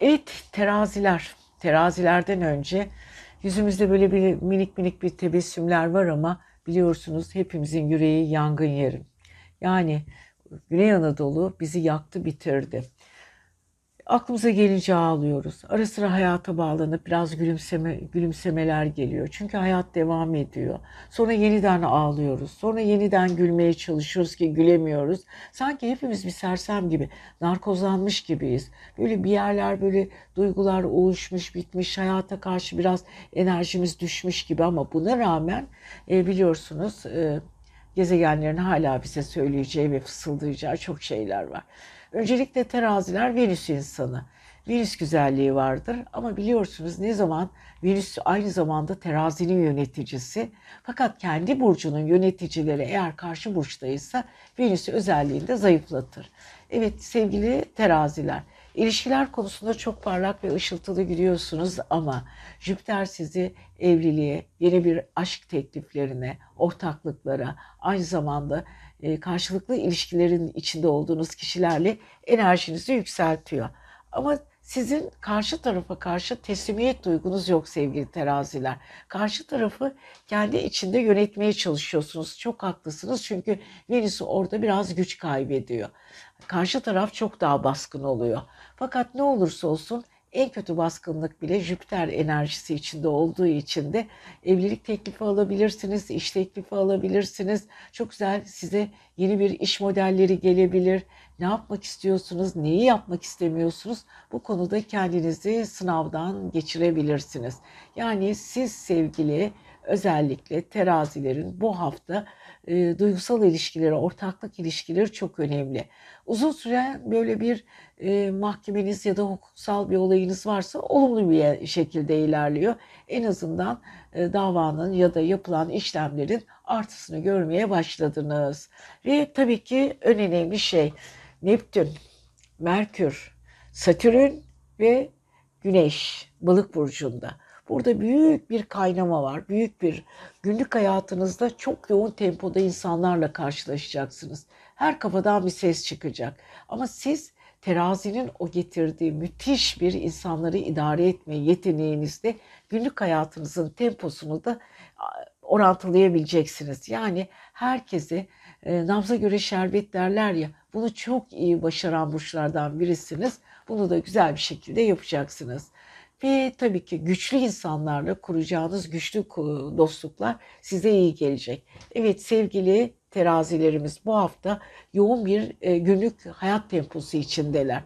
Evet teraziler, terazilerden önce yüzümüzde böyle bir minik minik bir tebessümler var ama biliyorsunuz hepimizin yüreği yangın yeri. Yani Güney Anadolu bizi yaktı bitirdi. Aklımıza gelince ağlıyoruz. Ara sıra hayata bağlanıp biraz gülümseme, gülümsemeler geliyor. Çünkü hayat devam ediyor. Sonra yeniden ağlıyoruz. Sonra yeniden gülmeye çalışıyoruz ki gülemiyoruz. Sanki hepimiz bir sersem gibi, narkozlanmış gibiyiz. Böyle bir yerler böyle duygular oluşmuş, bitmiş, hayata karşı biraz enerjimiz düşmüş gibi ama buna rağmen e, biliyorsunuz e, gezegenlerin hala bize söyleyeceği ve fısıldayacağı çok şeyler var. Öncelikle teraziler Venüs insanı. Venüs güzelliği vardır ama biliyorsunuz ne zaman Venüs aynı zamanda terazinin yöneticisi. Fakat kendi burcunun yöneticileri eğer karşı burçtaysa Venüs'ü özelliğinde zayıflatır. Evet sevgili teraziler İlişkiler konusunda çok parlak ve ışıltılı giriyorsunuz ama Jüpiter sizi evliliğe, yeni bir aşk tekliflerine, ortaklıklara, aynı zamanda karşılıklı ilişkilerin içinde olduğunuz kişilerle enerjinizi yükseltiyor. Ama sizin karşı tarafa karşı teslimiyet duygunuz yok sevgili teraziler. Karşı tarafı kendi içinde yönetmeye çalışıyorsunuz. Çok haklısınız çünkü Venüs orada biraz güç kaybediyor. Karşı taraf çok daha baskın oluyor. Fakat ne olursa olsun en kötü baskınlık bile Jüpiter enerjisi içinde olduğu için de evlilik teklifi alabilirsiniz, iş teklifi alabilirsiniz. Çok güzel size yeni bir iş modelleri gelebilir. Ne yapmak istiyorsunuz, neyi yapmak istemiyorsunuz? Bu konuda kendinizi sınavdan geçirebilirsiniz. Yani siz sevgili özellikle terazilerin bu hafta e, duygusal ilişkileri, ortaklık ilişkileri çok önemli. Uzun süre böyle bir e, mahkemeniz ya da hukuksal bir olayınız varsa olumlu bir şekilde ilerliyor. En azından e, davanın ya da yapılan işlemlerin artısını görmeye başladınız. Ve tabii ki en önemli şey Neptün, Merkür, Satürn ve Güneş balık burcunda. Burada büyük bir kaynama var. Büyük bir günlük hayatınızda çok yoğun tempoda insanlarla karşılaşacaksınız. Her kafadan bir ses çıkacak. Ama siz terazinin o getirdiği müthiş bir insanları idare etme yeteneğinizde günlük hayatınızın temposunu da orantılayabileceksiniz. Yani herkesi e, nabza göre şerbet derler ya bunu çok iyi başaran burçlardan birisiniz. Bunu da güzel bir şekilde yapacaksınız. Ve tabii ki güçlü insanlarla kuracağınız güçlü dostluklar size iyi gelecek. Evet sevgili terazilerimiz bu hafta yoğun bir e, günlük hayat temposu içindeler.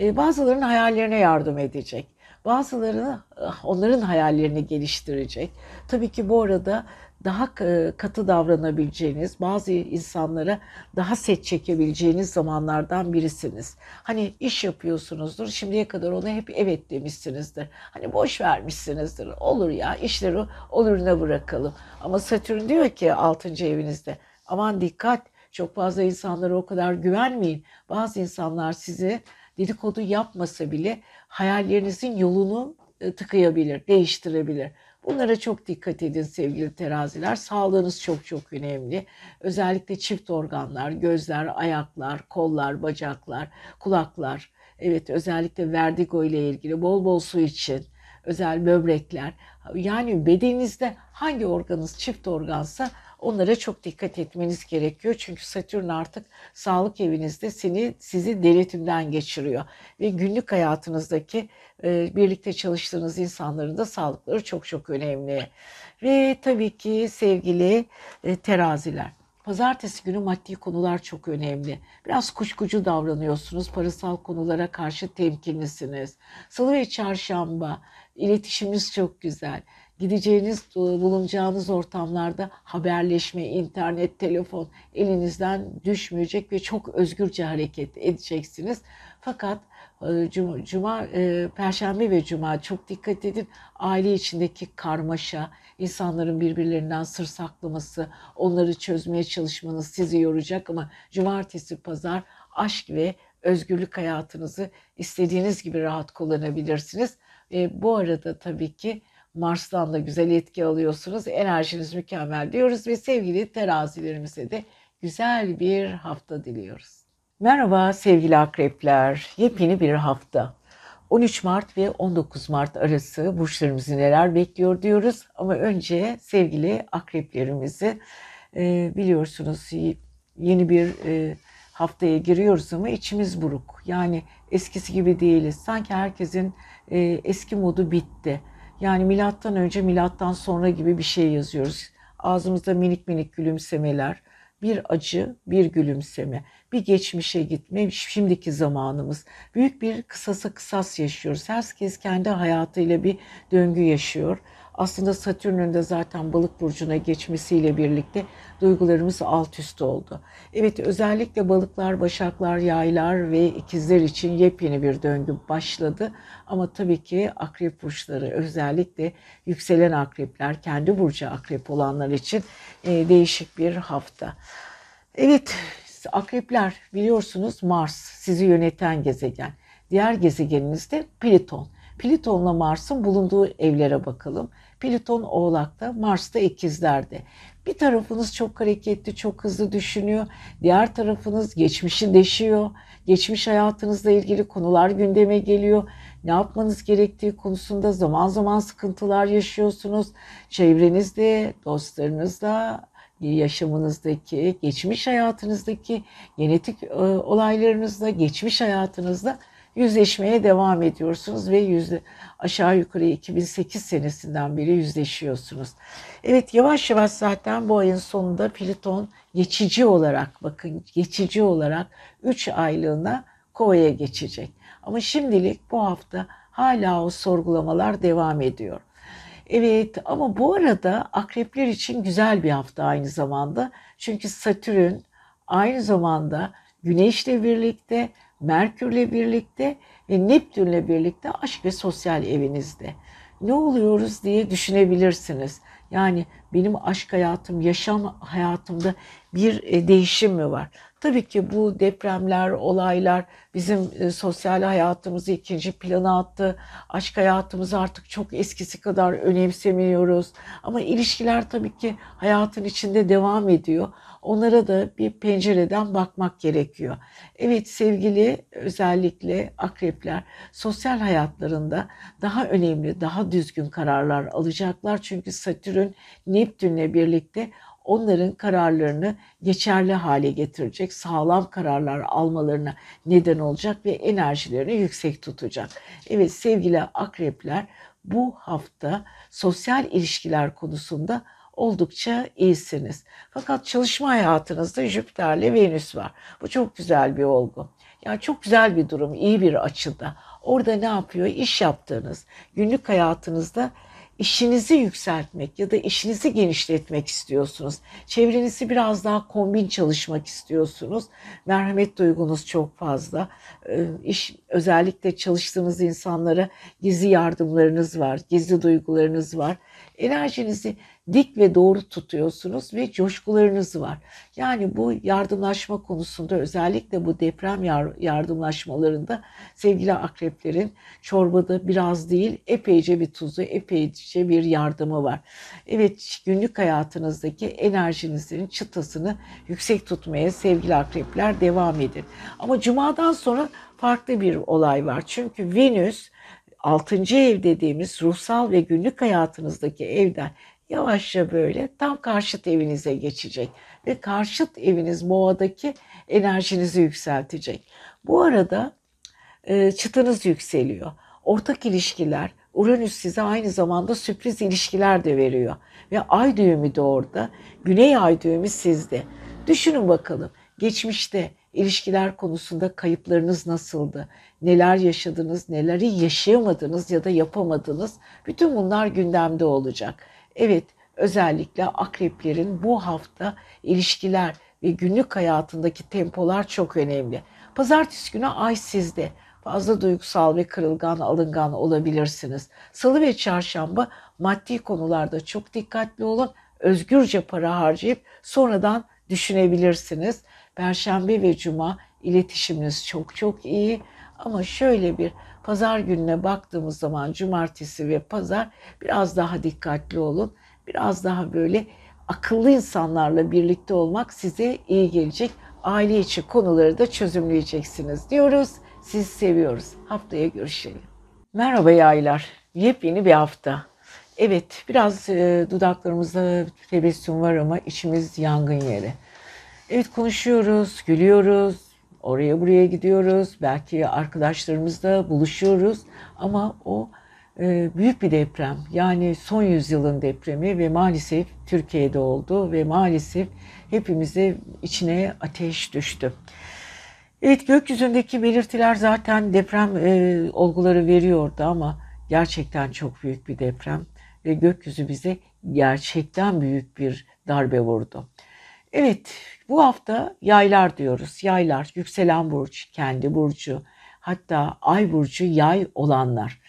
E, bazılarının hayallerine yardım edecek. Bazıları ah, onların hayallerini geliştirecek. Tabii ki bu arada daha katı davranabileceğiniz, bazı insanlara daha set çekebileceğiniz zamanlardan birisiniz. Hani iş yapıyorsunuzdur, şimdiye kadar ona hep evet demişsinizdir. Hani boş vermişsinizdir. Olur ya, işleri oluruna bırakalım. Ama Satürn diyor ki 6. evinizde, aman dikkat, çok fazla insanlara o kadar güvenmeyin. Bazı insanlar sizi dedikodu yapmasa bile hayallerinizin yolunu e, tıkayabilir, değiştirebilir. Bunlara çok dikkat edin sevgili teraziler. Sağlığınız çok çok önemli. Özellikle çift organlar, gözler, ayaklar, kollar, bacaklar, kulaklar. Evet özellikle vertigo ile ilgili bol bol su için. özel böbrekler. Yani bedeninizde hangi organınız çift organsa onlara çok dikkat etmeniz gerekiyor. Çünkü Satürn artık sağlık evinizde seni sizi denetimden geçiriyor ve günlük hayatınızdaki e, birlikte çalıştığınız insanların da sağlıkları çok çok önemli. Ve tabii ki sevgili e, teraziler. Pazartesi günü maddi konular çok önemli. Biraz kuşkucu davranıyorsunuz. Parasal konulara karşı temkinlisiniz. Salı ve çarşamba iletişiminiz çok güzel. Gideceğiniz, bulunacağınız ortamlarda haberleşme, internet, telefon elinizden düşmeyecek ve çok özgürce hareket edeceksiniz. Fakat e, Cuma, Cuma e, Perşembe ve Cuma çok dikkat edin. Aile içindeki karmaşa, insanların birbirlerinden sır saklaması, onları çözmeye çalışmanız sizi yoracak ama Cumartesi, Pazar aşk ve özgürlük hayatınızı istediğiniz gibi rahat kullanabilirsiniz. E, bu arada tabii ki Mars'tan da güzel etki alıyorsunuz. Enerjiniz mükemmel diyoruz ve sevgili terazilerimize de güzel bir hafta diliyoruz. Merhaba sevgili akrepler. Yepyeni bir hafta. 13 Mart ve 19 Mart arası burçlarımızı neler bekliyor diyoruz. Ama önce sevgili akreplerimizi e, biliyorsunuz yeni bir e, haftaya giriyoruz ama içimiz buruk. Yani eskisi gibi değiliz. Sanki herkesin e, eski modu bitti. Yani milattan önce milattan sonra gibi bir şey yazıyoruz. Ağzımızda minik minik gülümsemeler, bir acı, bir gülümseme, bir geçmişe gitme, şimdiki zamanımız. Büyük bir kısasa kısas yaşıyoruz. Herkes kendi hayatıyla bir döngü yaşıyor. Aslında Satürn'ün de zaten balık burcuna geçmesiyle birlikte duygularımız alt üst oldu. Evet özellikle balıklar, başaklar, yaylar ve ikizler için yepyeni bir döngü başladı. Ama tabii ki akrep burçları özellikle yükselen akrepler, kendi burcu akrep olanlar için e, değişik bir hafta. Evet akrepler biliyorsunuz Mars sizi yöneten gezegen. Diğer gezegeniniz de Plüton. Plüton'la Mars'ın bulunduğu evlere bakalım. Plüton Oğlak'ta, Mars'ta ikizlerde. Bir tarafınız çok hareketli, çok hızlı düşünüyor. Diğer tarafınız geçmişi deşiyor. Geçmiş hayatınızla ilgili konular gündeme geliyor. Ne yapmanız gerektiği konusunda zaman zaman sıkıntılar yaşıyorsunuz. Çevrenizde, dostlarınızla, yaşamınızdaki, geçmiş hayatınızdaki, genetik e, olaylarınızda, geçmiş hayatınızda yüzleşmeye devam ediyorsunuz ve yüzde aşağı yukarı 2008 senesinden beri yüzleşiyorsunuz. Evet yavaş yavaş zaten bu ayın sonunda Plüton geçici olarak bakın geçici olarak 3 aylığına Kova'ya geçecek. Ama şimdilik bu hafta hala o sorgulamalar devam ediyor. Evet ama bu arada akrepler için güzel bir hafta aynı zamanda. Çünkü Satürn aynı zamanda Güneş'le birlikte Merkür'le birlikte ve Neptün'le birlikte aşk ve sosyal evinizde. Ne oluyoruz diye düşünebilirsiniz. Yani benim aşk hayatım, yaşam hayatımda bir e, değişim mi var? Tabii ki bu depremler, olaylar bizim e, sosyal hayatımızı ikinci plana attı. Aşk hayatımızı artık çok eskisi kadar önemsemiyoruz. Ama ilişkiler tabii ki hayatın içinde devam ediyor. Onlara da bir pencereden bakmak gerekiyor. Evet sevgili özellikle akrepler sosyal hayatlarında daha önemli, daha düzgün kararlar alacaklar. Çünkü Satürn Neptün'le birlikte onların kararlarını geçerli hale getirecek, sağlam kararlar almalarına neden olacak ve enerjilerini yüksek tutacak. Evet sevgili akrepler bu hafta sosyal ilişkiler konusunda oldukça iyisiniz. Fakat çalışma hayatınızda Jüpiter'le Venüs var. Bu çok güzel bir olgu. Yani çok güzel bir durum, iyi bir açıda. Orada ne yapıyor? İş yaptığınız, günlük hayatınızda işinizi yükseltmek ya da işinizi genişletmek istiyorsunuz. Çevrenizi biraz daha kombin çalışmak istiyorsunuz. Merhamet duygunuz çok fazla. Ee, iş özellikle çalıştığınız insanlara gizli yardımlarınız var, gizli duygularınız var. Enerjinizi dik ve doğru tutuyorsunuz ve coşkularınız var. Yani bu yardımlaşma konusunda özellikle bu deprem yardımlaşmalarında sevgili akreplerin çorbada biraz değil epeyce bir tuzu, epeyce bir yardımı var. Evet günlük hayatınızdaki enerjinizin çıtasını yüksek tutmaya sevgili akrepler devam edin. Ama cumadan sonra farklı bir olay var. Çünkü Venüs altıncı ev dediğimiz ruhsal ve günlük hayatınızdaki evden yavaşça böyle tam karşıt evinize geçecek ve karşıt eviniz boğadaki enerjinizi yükseltecek. Bu arada e, çıtınız yükseliyor. Ortak ilişkiler, Uranüs size aynı zamanda sürpriz ilişkiler de veriyor. Ve ay düğümü de orada, güney ay düğümü sizde. Düşünün bakalım geçmişte ilişkiler konusunda kayıplarınız nasıldı? Neler yaşadınız, neleri yaşayamadınız ya da yapamadınız? Bütün bunlar gündemde olacak. Evet, özellikle akreplerin bu hafta ilişkiler ve günlük hayatındaki tempolar çok önemli. Pazartesi günü ay sizde. Fazla duygusal ve kırılgan, alıngan olabilirsiniz. Salı ve çarşamba maddi konularda çok dikkatli olun. Özgürce para harcayıp sonradan düşünebilirsiniz. Perşembe ve cuma iletişiminiz çok çok iyi. Ama şöyle bir pazar gününe baktığımız zaman cumartesi ve pazar biraz daha dikkatli olun. Biraz daha böyle akıllı insanlarla birlikte olmak size iyi gelecek. Aile içi konuları da çözümleyeceksiniz diyoruz. Sizi seviyoruz. Haftaya görüşelim. Merhaba yaylar. Yepyeni bir hafta. Evet biraz e, dudaklarımızda tebessüm var ama içimiz yangın yeri. Evet konuşuyoruz, gülüyoruz, oraya buraya gidiyoruz. Belki arkadaşlarımızla buluşuyoruz ama o e, büyük bir deprem. Yani son yüzyılın depremi ve maalesef Türkiye'de oldu ve maalesef hepimize içine ateş düştü. Evet gökyüzündeki belirtiler zaten deprem e, olguları veriyordu ama gerçekten çok büyük bir deprem ve gökyüzü bize gerçekten büyük bir darbe vurdu. Evet bu hafta yaylar diyoruz. Yaylar, yükselen burç, kendi burcu, hatta ay burcu yay olanlar.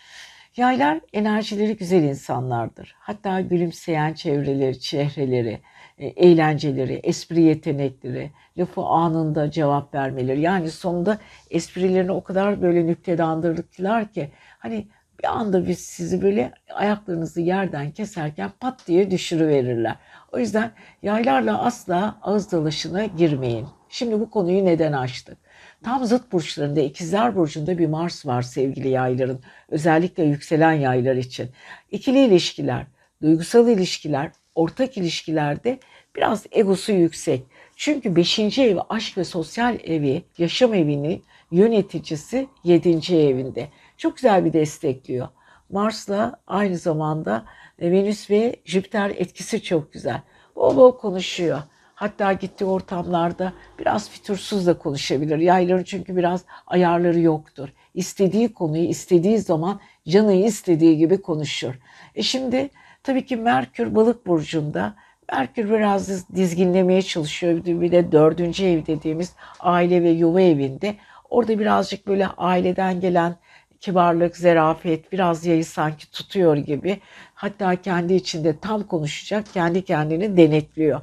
Yaylar enerjileri güzel insanlardır. Hatta gülümseyen çevreleri, çehreleri, e, eğlenceleri, espri yetenekleri, lafı anında cevap vermeleri. Yani sonunda esprilerini o kadar böyle nüktelandırdılar ki hani bir anda biz sizi böyle ayaklarınızı yerden keserken pat diye düşürüverirler. O yüzden yaylarla asla ağız dalaşına girmeyin. Şimdi bu konuyu neden açtık? Tam zıt burçlarında ikizler burcunda bir Mars var sevgili yayların. Özellikle yükselen yaylar için. İkili ilişkiler, duygusal ilişkiler, ortak ilişkilerde biraz egosu yüksek. Çünkü 5. ev aşk ve sosyal evi, yaşam evini yöneticisi 7. evinde. Çok güzel bir destekliyor. Mars'la aynı zamanda Venüs ve Jüpiter etkisi çok güzel. Bol bol konuşuyor. Hatta gittiği ortamlarda biraz fitursuz da konuşabilir. Yayların çünkü biraz ayarları yoktur. İstediği konuyu istediği zaman canı istediği gibi konuşur. E şimdi tabii ki Merkür balık burcunda. Merkür biraz dizginlemeye çalışıyor. Bir de dördüncü ev dediğimiz aile ve yuva evinde. Orada birazcık böyle aileden gelen kibarlık, zerafet biraz yayı sanki tutuyor gibi. Hatta kendi içinde tam konuşacak, kendi kendini denetliyor.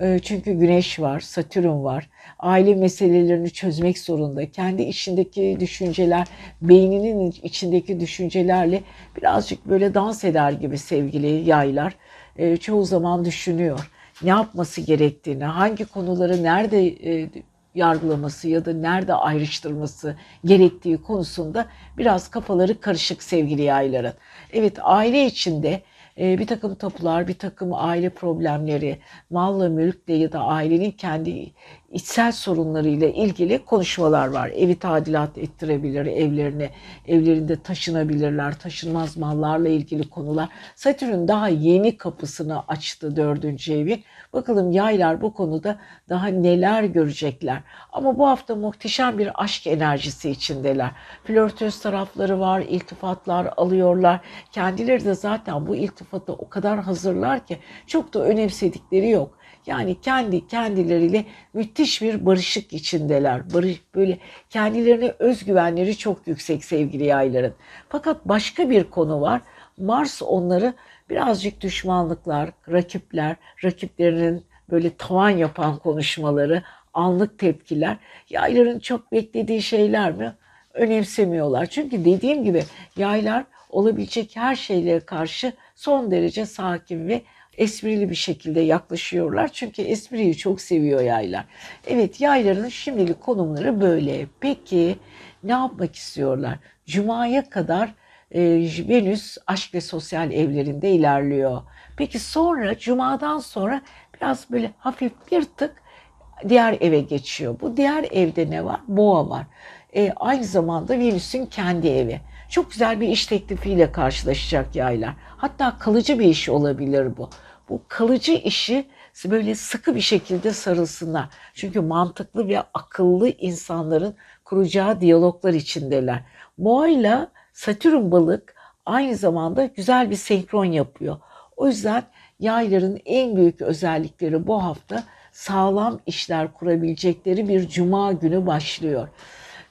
Ee, çünkü Güneş var, Satürn var. Aile meselelerini çözmek zorunda. Kendi içindeki düşünceler, beyninin içindeki düşüncelerle birazcık böyle dans eder gibi sevgili yaylar. Ee, çoğu zaman düşünüyor. Ne yapması gerektiğini, hangi konuları nerede e, yargılaması ya da nerede ayrıştırması gerektiği konusunda biraz kafaları karışık sevgili yayların. Evet aile içinde e, bir takım tapular, bir takım aile problemleri, malla mülkle ya da ailenin kendi içsel sorunlarıyla ilgili konuşmalar var. Evi tadilat ettirebilir, evlerini, evlerinde taşınabilirler, taşınmaz mallarla ilgili konular. Satürn daha yeni kapısını açtı dördüncü evin. Bakalım yaylar bu konuda daha neler görecekler. Ama bu hafta muhteşem bir aşk enerjisi içindeler. Flörtöz tarafları var, iltifatlar alıyorlar. Kendileri de zaten bu iltifata o kadar hazırlar ki çok da önemsedikleri yok. Yani kendi kendileriyle müthiş bir barışık içindeler. Barış, böyle kendilerine özgüvenleri çok yüksek sevgili yayların. Fakat başka bir konu var. Mars onları birazcık düşmanlıklar, rakipler, rakiplerinin böyle tavan yapan konuşmaları, anlık tepkiler. Yayların çok beklediği şeyler mi? Önemsemiyorlar. Çünkü dediğim gibi yaylar olabilecek her şeylere karşı son derece sakin ve esprili bir şekilde yaklaşıyorlar. Çünkü espriyi çok seviyor yaylar. Evet yayların şimdilik konumları böyle. Peki ne yapmak istiyorlar? Cuma'ya kadar e, Venüs aşk ve sosyal evlerinde ilerliyor. Peki sonra Cuma'dan sonra biraz böyle hafif bir tık diğer eve geçiyor. Bu diğer evde ne var? Boğa var. E, aynı zamanda Venüs'ün kendi evi. Çok güzel bir iş teklifiyle karşılaşacak yaylar. Hatta kalıcı bir iş olabilir bu. Bu kalıcı işi böyle sıkı bir şekilde sarılsınlar. Çünkü mantıklı ve akıllı insanların kuracağı diyaloglar içindeler. Boğa ile Satürn balık aynı zamanda güzel bir senkron yapıyor. O yüzden yayların en büyük özellikleri bu hafta sağlam işler kurabilecekleri bir cuma günü başlıyor.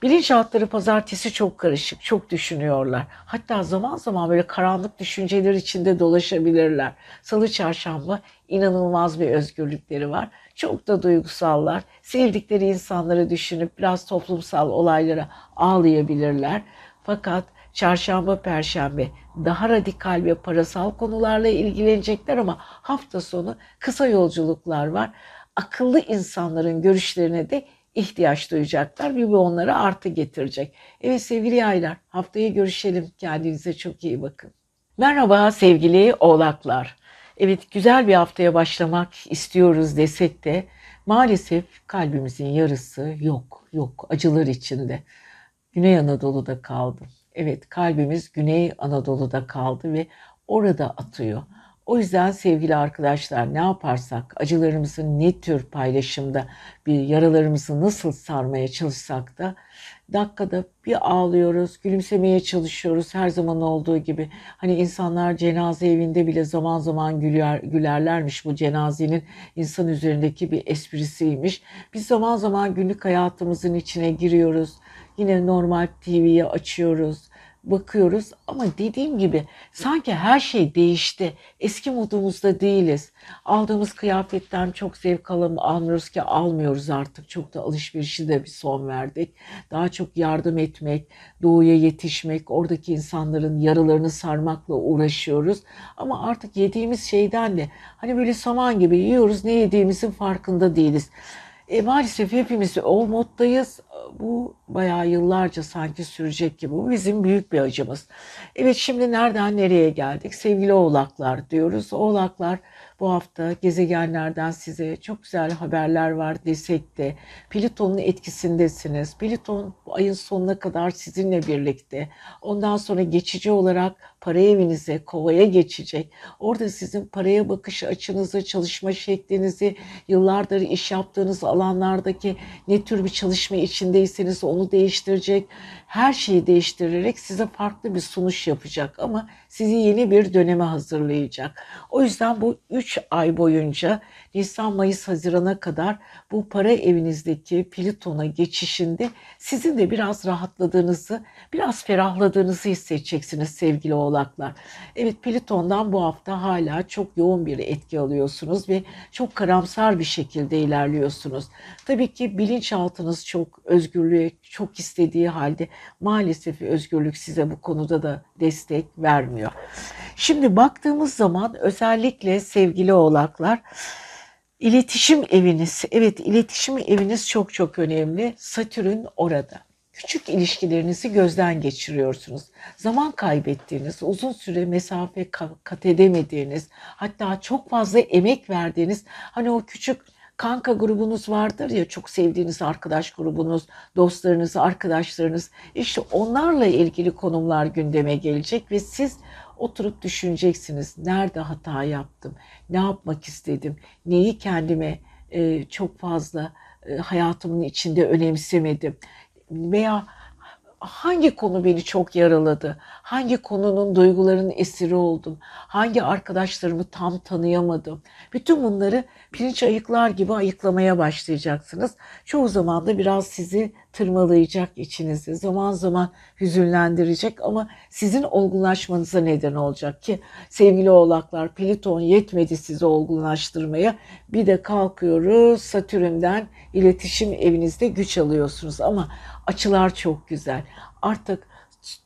Bilinçaltları pazartesi çok karışık, çok düşünüyorlar. Hatta zaman zaman böyle karanlık düşünceler içinde dolaşabilirler. Salı çarşamba inanılmaz bir özgürlükleri var. Çok da duygusallar. Sevdikleri insanları düşünüp biraz toplumsal olaylara ağlayabilirler. Fakat çarşamba, perşembe daha radikal ve parasal konularla ilgilenecekler ama hafta sonu kısa yolculuklar var. Akıllı insanların görüşlerine de ihtiyaç duyacaklar ve bu onlara artı getirecek. Evet sevgili yaylar haftaya görüşelim. Kendinize çok iyi bakın. Merhaba sevgili oğlaklar. Evet güzel bir haftaya başlamak istiyoruz desek de maalesef kalbimizin yarısı yok, yok acılar içinde. Güney Anadolu'da kaldı. Evet kalbimiz Güney Anadolu'da kaldı ve orada atıyor. O yüzden sevgili arkadaşlar ne yaparsak, acılarımızı ne tür paylaşımda bir yaralarımızı nasıl sarmaya çalışsak da dakikada bir ağlıyoruz, gülümsemeye çalışıyoruz her zaman olduğu gibi. Hani insanlar cenaze evinde bile zaman zaman güler, gülerlermiş bu cenazenin insan üzerindeki bir esprisiymiş. Biz zaman zaman günlük hayatımızın içine giriyoruz. Yine normal TV'yi açıyoruz bakıyoruz ama dediğim gibi sanki her şey değişti. Eski modumuzda değiliz. Aldığımız kıyafetten çok zevk alam almıyoruz ki almıyoruz artık. Çok da alışverişi de bir son verdik. Daha çok yardım etmek, doğuya yetişmek, oradaki insanların yaralarını sarmakla uğraşıyoruz. Ama artık yediğimiz şeyden de hani böyle saman gibi yiyoruz ne yediğimizin farkında değiliz. E, maalesef hepimiz o moddayız. Bu bayağı yıllarca sanki sürecek gibi. Bu bizim büyük bir acımız. Evet şimdi nereden nereye geldik? Sevgili oğlaklar diyoruz. Oğlaklar bu hafta gezegenlerden size çok güzel haberler var desek de Plüton'un etkisindesiniz. Plüton bu ayın sonuna kadar sizinle birlikte. Ondan sonra geçici olarak para evinize, kovaya geçecek. Orada sizin paraya bakış açınızı, çalışma şeklinizi, yıllardır iş yaptığınız alanlardaki ne tür bir çalışma içindeyseniz onu değiştirecek. Her şeyi değiştirerek size farklı bir sunuş yapacak ama sizi yeni bir döneme hazırlayacak. O yüzden bu 3 ay boyunca Nisan, Mayıs, Haziran'a kadar bu para evinizdeki Plüton'a geçişinde sizin de biraz rahatladığınızı, biraz ferahladığınızı hissedeceksiniz sevgili oğlaklar. Evet Plüton'dan bu hafta hala çok yoğun bir etki alıyorsunuz ve çok karamsar bir şekilde ilerliyorsunuz. Tabii ki bilinçaltınız çok özgürlüğe çok istediği halde maalesef özgürlük size bu konuda da destek vermiyor. Şimdi baktığımız zaman özellikle sevgili oğlaklar İletişim eviniz, evet iletişim eviniz çok çok önemli. Satürn orada. Küçük ilişkilerinizi gözden geçiriyorsunuz. Zaman kaybettiğiniz, uzun süre mesafe kat edemediğiniz, hatta çok fazla emek verdiğiniz, hani o küçük kanka grubunuz vardır ya çok sevdiğiniz arkadaş grubunuz, dostlarınız, arkadaşlarınız. İşte onlarla ilgili konumlar gündeme gelecek ve siz Oturup düşüneceksiniz. Nerede hata yaptım? Ne yapmak istedim? Neyi kendime e, çok fazla e, hayatımın içinde önemsemedim? Veya hangi konu beni çok yaraladı? Hangi konunun duyguların esiri oldum? Hangi arkadaşlarımı tam tanıyamadım? Bütün bunları pirinç ayıklar gibi ayıklamaya başlayacaksınız. Çoğu zaman da biraz sizi tırmalayacak içinizi. Zaman zaman hüzünlendirecek ama sizin olgunlaşmanıza neden olacak ki sevgili oğlaklar Pliton yetmedi sizi olgunlaştırmaya. Bir de kalkıyoruz Satürn'den iletişim evinizde güç alıyorsunuz ama açılar çok güzel. Artık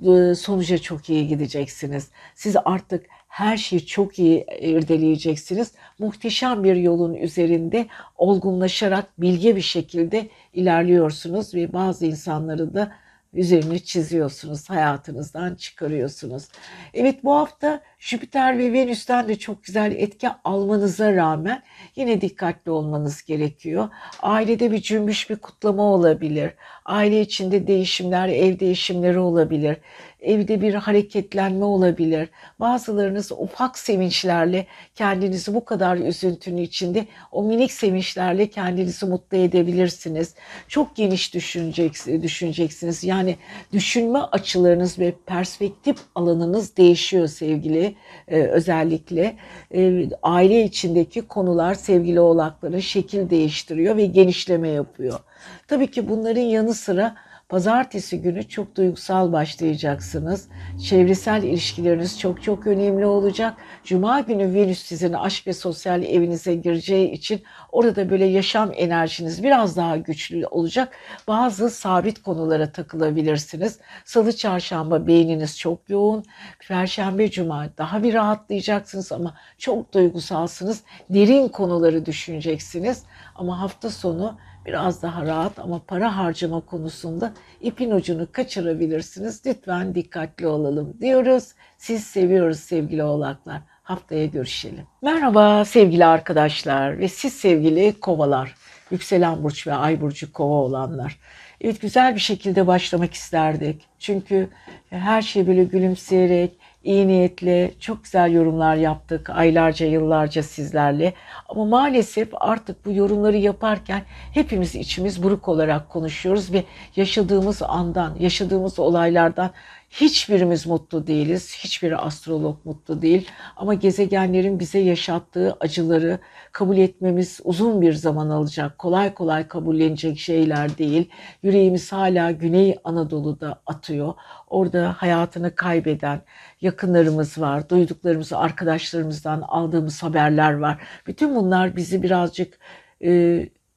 e, sonuca çok iyi gideceksiniz. Siz artık her şeyi çok iyi irdeleyeceksiniz. Muhteşem bir yolun üzerinde olgunlaşarak bilge bir şekilde ilerliyorsunuz ve bazı insanları da üzerini çiziyorsunuz, hayatınızdan çıkarıyorsunuz. Evet bu hafta Jüpiter ve Venüs'ten de çok güzel etki almanıza rağmen yine dikkatli olmanız gerekiyor. Ailede bir cümbüş bir kutlama olabilir. Aile içinde değişimler, ev değişimleri olabilir evde bir hareketlenme olabilir. Bazılarınız ufak sevinçlerle kendinizi bu kadar üzüntünün içinde o minik sevinçlerle kendinizi mutlu edebilirsiniz. Çok geniş düşüneceksiniz. Yani düşünme açılarınız ve perspektif alanınız değişiyor sevgili e, özellikle. E, aile içindeki konular sevgili oğlakların şekil değiştiriyor ve genişleme yapıyor. Tabii ki bunların yanı sıra Pazartesi günü çok duygusal başlayacaksınız. Çevresel ilişkileriniz çok çok önemli olacak. Cuma günü Venüs sizin aşk ve sosyal evinize gireceği için orada böyle yaşam enerjiniz biraz daha güçlü olacak. Bazı sabit konulara takılabilirsiniz. Salı, çarşamba beyniniz çok yoğun. Perşembe, cuma daha bir rahatlayacaksınız ama çok duygusalsınız. Derin konuları düşüneceksiniz. Ama hafta sonu biraz daha rahat ama para harcama konusunda ipin ucunu kaçırabilirsiniz. Lütfen dikkatli olalım diyoruz. Siz seviyoruz sevgili oğlaklar. Haftaya görüşelim. Merhaba sevgili arkadaşlar ve siz sevgili kovalar. Yükselen burç ve ay burcu kova olanlar. Evet güzel bir şekilde başlamak isterdik. Çünkü her şey böyle gülümseyerek, iyi niyetle çok güzel yorumlar yaptık aylarca yıllarca sizlerle. Ama maalesef artık bu yorumları yaparken hepimiz içimiz buruk olarak konuşuyoruz ve yaşadığımız andan, yaşadığımız olaylardan hiçbirimiz mutlu değiliz. Hiçbir astrolog mutlu değil. Ama gezegenlerin bize yaşattığı acıları kabul etmemiz uzun bir zaman alacak. Kolay kolay kabullenecek şeyler değil. Yüreğimiz hala Güney Anadolu'da atıyor. Orada hayatını kaybeden yakınlarımız var. Duyduklarımız, arkadaşlarımızdan aldığımız haberler var. Bütün bunlar bizi birazcık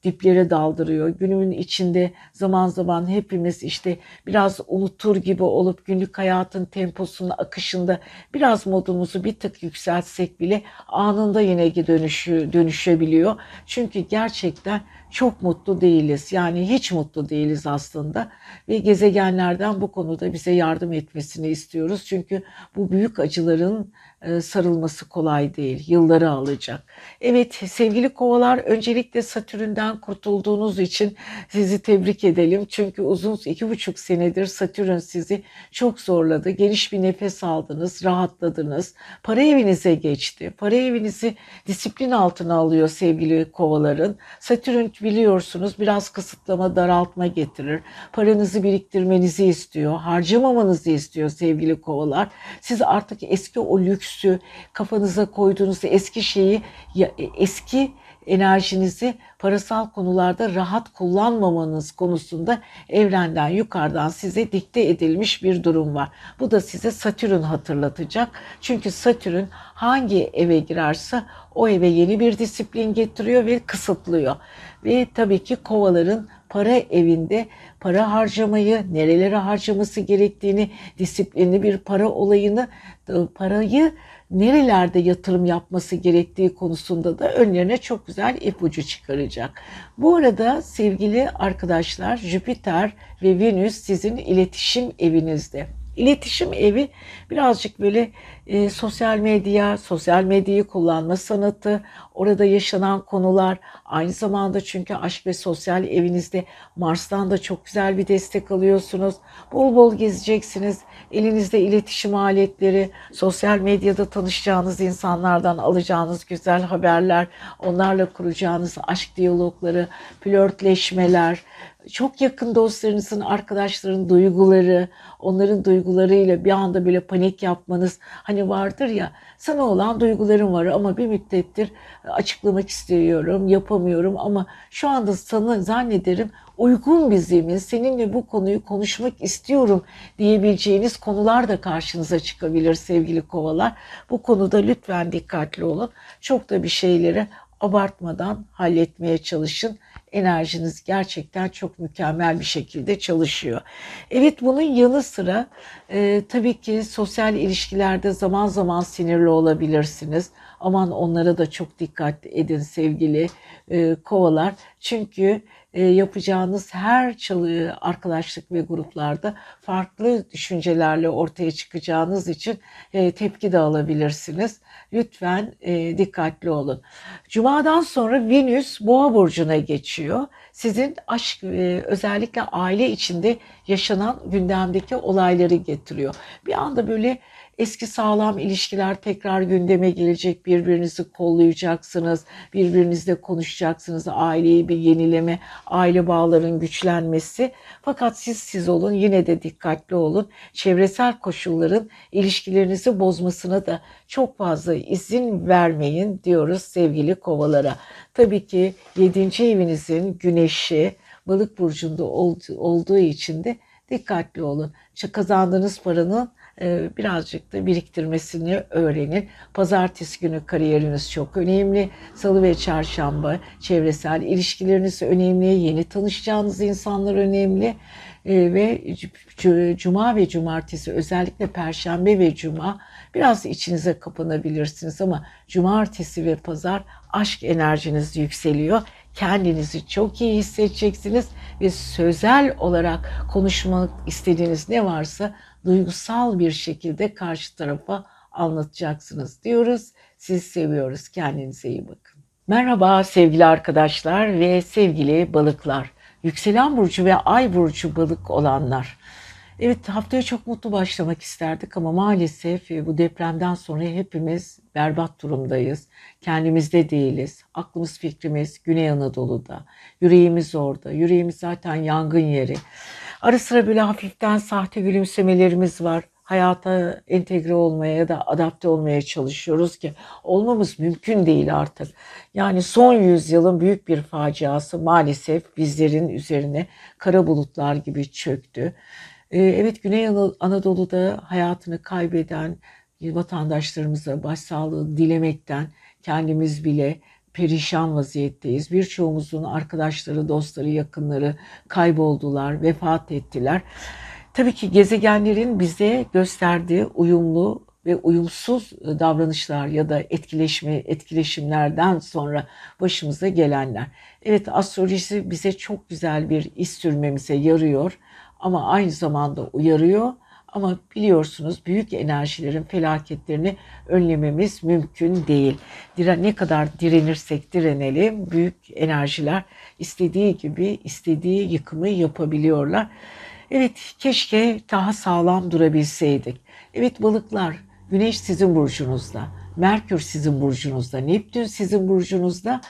diplere daldırıyor. Günümün içinde zaman zaman hepimiz işte biraz unutur gibi olup günlük hayatın temposunun akışında biraz modumuzu bir tık yükseltsek bile anında yine dönüşü, dönüşebiliyor. Çünkü gerçekten çok mutlu değiliz. Yani hiç mutlu değiliz aslında. Ve gezegenlerden bu konuda bize yardım etmesini istiyoruz. Çünkü bu büyük acıların sarılması kolay değil. Yılları alacak. Evet sevgili kovalar öncelikle Satürn'den kurtulduğunuz için sizi tebrik edelim. Çünkü uzun iki buçuk senedir Satürn sizi çok zorladı. Geniş bir nefes aldınız, rahatladınız. Para evinize geçti. Para evinizi disiplin altına alıyor sevgili kovaların. Satürn biliyorsunuz biraz kısıtlama, daraltma getirir. Paranızı biriktirmenizi istiyor, harcamamanızı istiyor sevgili kovalar. Siz artık eski o lüksü, kafanıza koyduğunuz eski şeyi, eski enerjinizi parasal konularda rahat kullanmamanız konusunda evrenden yukarıdan size dikte edilmiş bir durum var. Bu da size Satürn hatırlatacak. Çünkü Satürn hangi eve girerse o eve yeni bir disiplin getiriyor ve kısıtlıyor. Ve tabii ki kovaların para evinde para harcamayı, nerelere harcaması gerektiğini, disiplinli bir para olayını, parayı nerelerde yatırım yapması gerektiği konusunda da önlerine çok güzel ipucu çıkaracak. Bu arada sevgili arkadaşlar Jüpiter ve Venüs sizin iletişim evinizde. İletişim evi birazcık böyle e, sosyal medya, sosyal medyayı kullanma sanatı, orada yaşanan konular, aynı zamanda çünkü aşk ve sosyal evinizde Mars'tan da çok güzel bir destek alıyorsunuz. Bol bol gezeceksiniz. Elinizde iletişim aletleri, sosyal medyada tanışacağınız insanlardan alacağınız güzel haberler, onlarla kuracağınız aşk diyalogları, flörtleşmeler, çok yakın dostlarınızın, arkadaşların duyguları, onların duygularıyla bir anda böyle panik yapmanız hani vardır ya sana olan duygularım var ama bir müddettir açıklamak istiyorum, yapamıyorum ama şu anda sana zannederim uygun bir zemin, seninle bu konuyu konuşmak istiyorum diyebileceğiniz konular da karşınıza çıkabilir sevgili kovalar. Bu konuda lütfen dikkatli olun. Çok da bir şeyleri abartmadan halletmeye çalışın enerjiniz gerçekten çok mükemmel bir şekilde çalışıyor. Evet bunun yanı sıra e, tabii ki sosyal ilişkilerde zaman zaman sinirli olabilirsiniz. Aman onlara da çok dikkat edin sevgili e, kovalar. Çünkü yapacağınız her çalı arkadaşlık ve gruplarda farklı düşüncelerle ortaya çıkacağınız için e, tepki de alabilirsiniz. Lütfen e, dikkatli olun. Cuma'dan sonra Venüs Boğa burcuna geçiyor. Sizin aşk e, özellikle aile içinde yaşanan gündemdeki olayları getiriyor. Bir anda böyle eski sağlam ilişkiler tekrar gündeme gelecek. Birbirinizi kollayacaksınız, birbirinizle konuşacaksınız. Aileyi bir yenileme, aile bağların güçlenmesi. Fakat siz siz olun, yine de dikkatli olun. Çevresel koşulların ilişkilerinizi bozmasına da çok fazla izin vermeyin diyoruz sevgili kovalara. Tabii ki 7. evinizin güneşi balık burcunda olduğu için de dikkatli olun. Kazandığınız paranın birazcık da biriktirmesini öğrenin. Pazartesi günü kariyeriniz çok önemli. Salı ve çarşamba çevresel ilişkileriniz önemli. Yeni tanışacağınız insanlar önemli. E, ve cuma ve cumartesi özellikle perşembe ve cuma biraz içinize kapanabilirsiniz ama cumartesi ve pazar aşk enerjiniz yükseliyor kendinizi çok iyi hissedeceksiniz ve sözel olarak konuşmak istediğiniz ne varsa duygusal bir şekilde karşı tarafa anlatacaksınız diyoruz. Sizi seviyoruz. Kendinize iyi bakın. Merhaba sevgili arkadaşlar ve sevgili balıklar. Yükselen burcu ve ay burcu balık olanlar. Evet haftaya çok mutlu başlamak isterdik ama maalesef e, bu depremden sonra hepimiz berbat durumdayız. Kendimizde değiliz. Aklımız fikrimiz Güney Anadolu'da. Yüreğimiz orada. Yüreğimiz zaten yangın yeri. Ara sıra böyle hafiften sahte gülümsemelerimiz var. Hayata entegre olmaya ya da adapte olmaya çalışıyoruz ki olmamız mümkün değil artık. Yani son yüzyılın büyük bir faciası maalesef bizlerin üzerine kara bulutlar gibi çöktü. Ee, evet Güney Anadolu'da hayatını kaybeden vatandaşlarımıza başsağlığı dilemekten kendimiz bile perişan vaziyetteyiz. Birçoğumuzun arkadaşları, dostları, yakınları kayboldular, vefat ettiler. Tabii ki gezegenlerin bize gösterdiği uyumlu ve uyumsuz davranışlar ya da etkileşme etkileşimlerden sonra başımıza gelenler. Evet astroloji bize çok güzel bir iz sürmemize yarıyor ama aynı zamanda uyarıyor. Ama biliyorsunuz büyük enerjilerin felaketlerini önlememiz mümkün değil. Ne kadar direnirsek direnelim büyük enerjiler istediği gibi istediği yıkımı yapabiliyorlar. Evet keşke daha sağlam durabilseydik. Evet balıklar Güneş sizin burcunuzda, Merkür sizin burcunuzda, Neptün sizin burcunuzda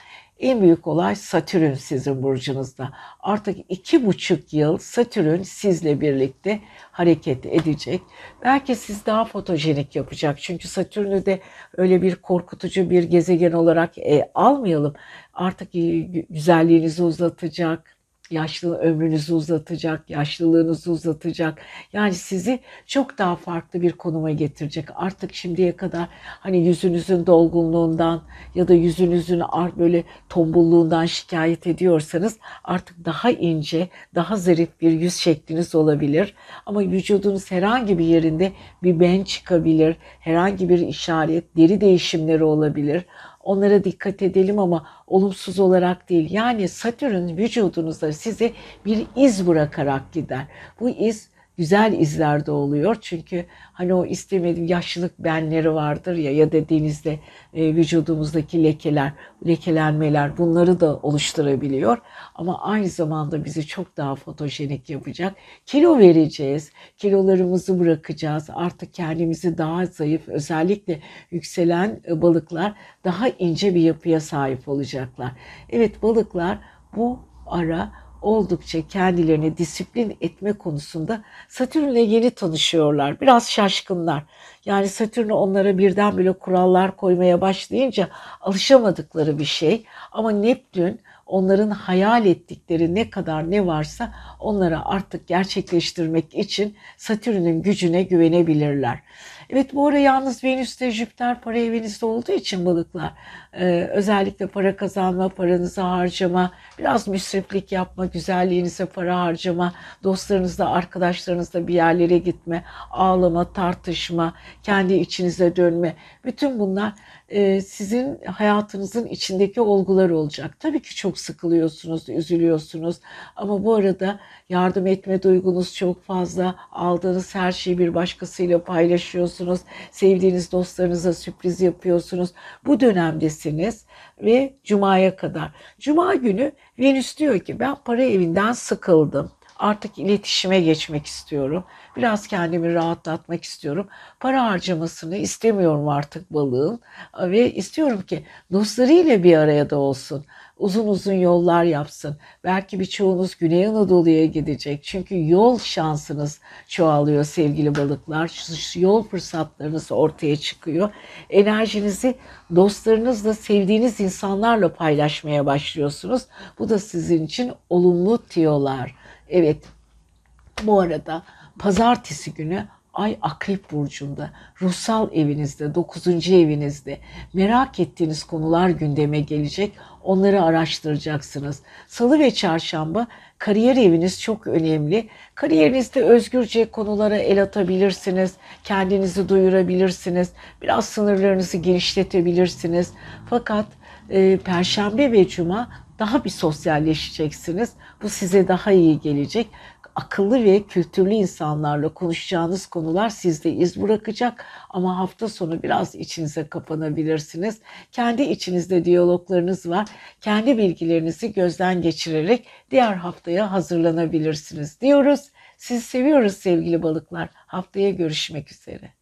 en büyük olay Satürn sizin burcunuzda. Artık iki buçuk yıl Satürn sizle birlikte hareket edecek. Belki siz daha fotojenik yapacak. Çünkü Satürn'ü de öyle bir korkutucu bir gezegen olarak e, almayalım. Artık e, güzelliğinizi uzatacak, yaşlı ömrünüzü uzatacak, yaşlılığınızı uzatacak. Yani sizi çok daha farklı bir konuma getirecek. Artık şimdiye kadar hani yüzünüzün dolgunluğundan ya da yüzünüzün böyle tombulluğundan şikayet ediyorsanız artık daha ince, daha zarif bir yüz şekliniz olabilir. Ama vücudunuz herhangi bir yerinde bir ben çıkabilir, herhangi bir işaret, deri değişimleri olabilir. Onlara dikkat edelim ama olumsuz olarak değil. Yani Satürn vücudunuzda size bir iz bırakarak gider. Bu iz güzel izler de oluyor. Çünkü hani o istemediğim yaşlılık benleri vardır ya ya da denizde e, vücudumuzdaki lekeler, lekelenmeler bunları da oluşturabiliyor. Ama aynı zamanda bizi çok daha fotojenik yapacak. Kilo vereceğiz, kilolarımızı bırakacağız. Artık kendimizi daha zayıf, özellikle yükselen e, balıklar daha ince bir yapıya sahip olacaklar. Evet balıklar bu ara oldukça kendilerini disiplin etme konusunda Satürn'le yeni tanışıyorlar. Biraz şaşkınlar. Yani Satürn onlara birdenbire kurallar koymaya başlayınca alışamadıkları bir şey. Ama Neptün onların hayal ettikleri ne kadar ne varsa onlara artık gerçekleştirmek için Satürn'ün gücüne güvenebilirler. Evet bu ara yalnız Venüs'te Jüpiter para evinizde olduğu için balıklar ee, özellikle para kazanma, paranızı harcama, biraz müsriflik yapma, güzelliğinize para harcama, dostlarınızla, arkadaşlarınızla bir yerlere gitme, ağlama, tartışma, kendi içinize dönme. Bütün bunlar e, sizin hayatınızın içindeki olgular olacak. Tabii ki çok sıkılıyorsunuz, üzülüyorsunuz ama bu arada yardım etme duygunuz çok fazla. Aldığınız her şeyi bir başkasıyla paylaşıyorsunuz. Sevdiğiniz dostlarınıza sürpriz yapıyorsunuz. Bu dönemdesiniz ve Cuma'ya kadar. Cuma günü Venüs diyor ki ben para evinden sıkıldım. Artık iletişime geçmek istiyorum. Biraz kendimi rahatlatmak istiyorum. Para harcamasını istemiyorum artık balığın. Ve istiyorum ki dostlarıyla bir araya da olsun. Uzun uzun yollar yapsın. Belki birçoğunuz Güney Anadolu'ya gidecek. Çünkü yol şansınız çoğalıyor sevgili balıklar. Yol fırsatlarınız ortaya çıkıyor. Enerjinizi dostlarınızla, sevdiğiniz insanlarla paylaşmaya başlıyorsunuz. Bu da sizin için olumlu tiyolar. Evet. Bu arada pazartesi günü Ay Akrep Burcu'nda, ruhsal evinizde, 9. evinizde merak ettiğiniz konular gündeme gelecek. Onları araştıracaksınız. Salı ve çarşamba kariyer eviniz çok önemli. Kariyerinizde özgürce konulara el atabilirsiniz. Kendinizi duyurabilirsiniz. Biraz sınırlarınızı genişletebilirsiniz. Fakat e, Perşembe ve Cuma daha bir sosyalleşeceksiniz. Bu size daha iyi gelecek. Akıllı ve kültürlü insanlarla konuşacağınız konular sizde iz bırakacak ama hafta sonu biraz içinize kapanabilirsiniz. Kendi içinizde diyaloglarınız var. Kendi bilgilerinizi gözden geçirerek diğer haftaya hazırlanabilirsiniz diyoruz. Sizi seviyoruz sevgili balıklar. Haftaya görüşmek üzere.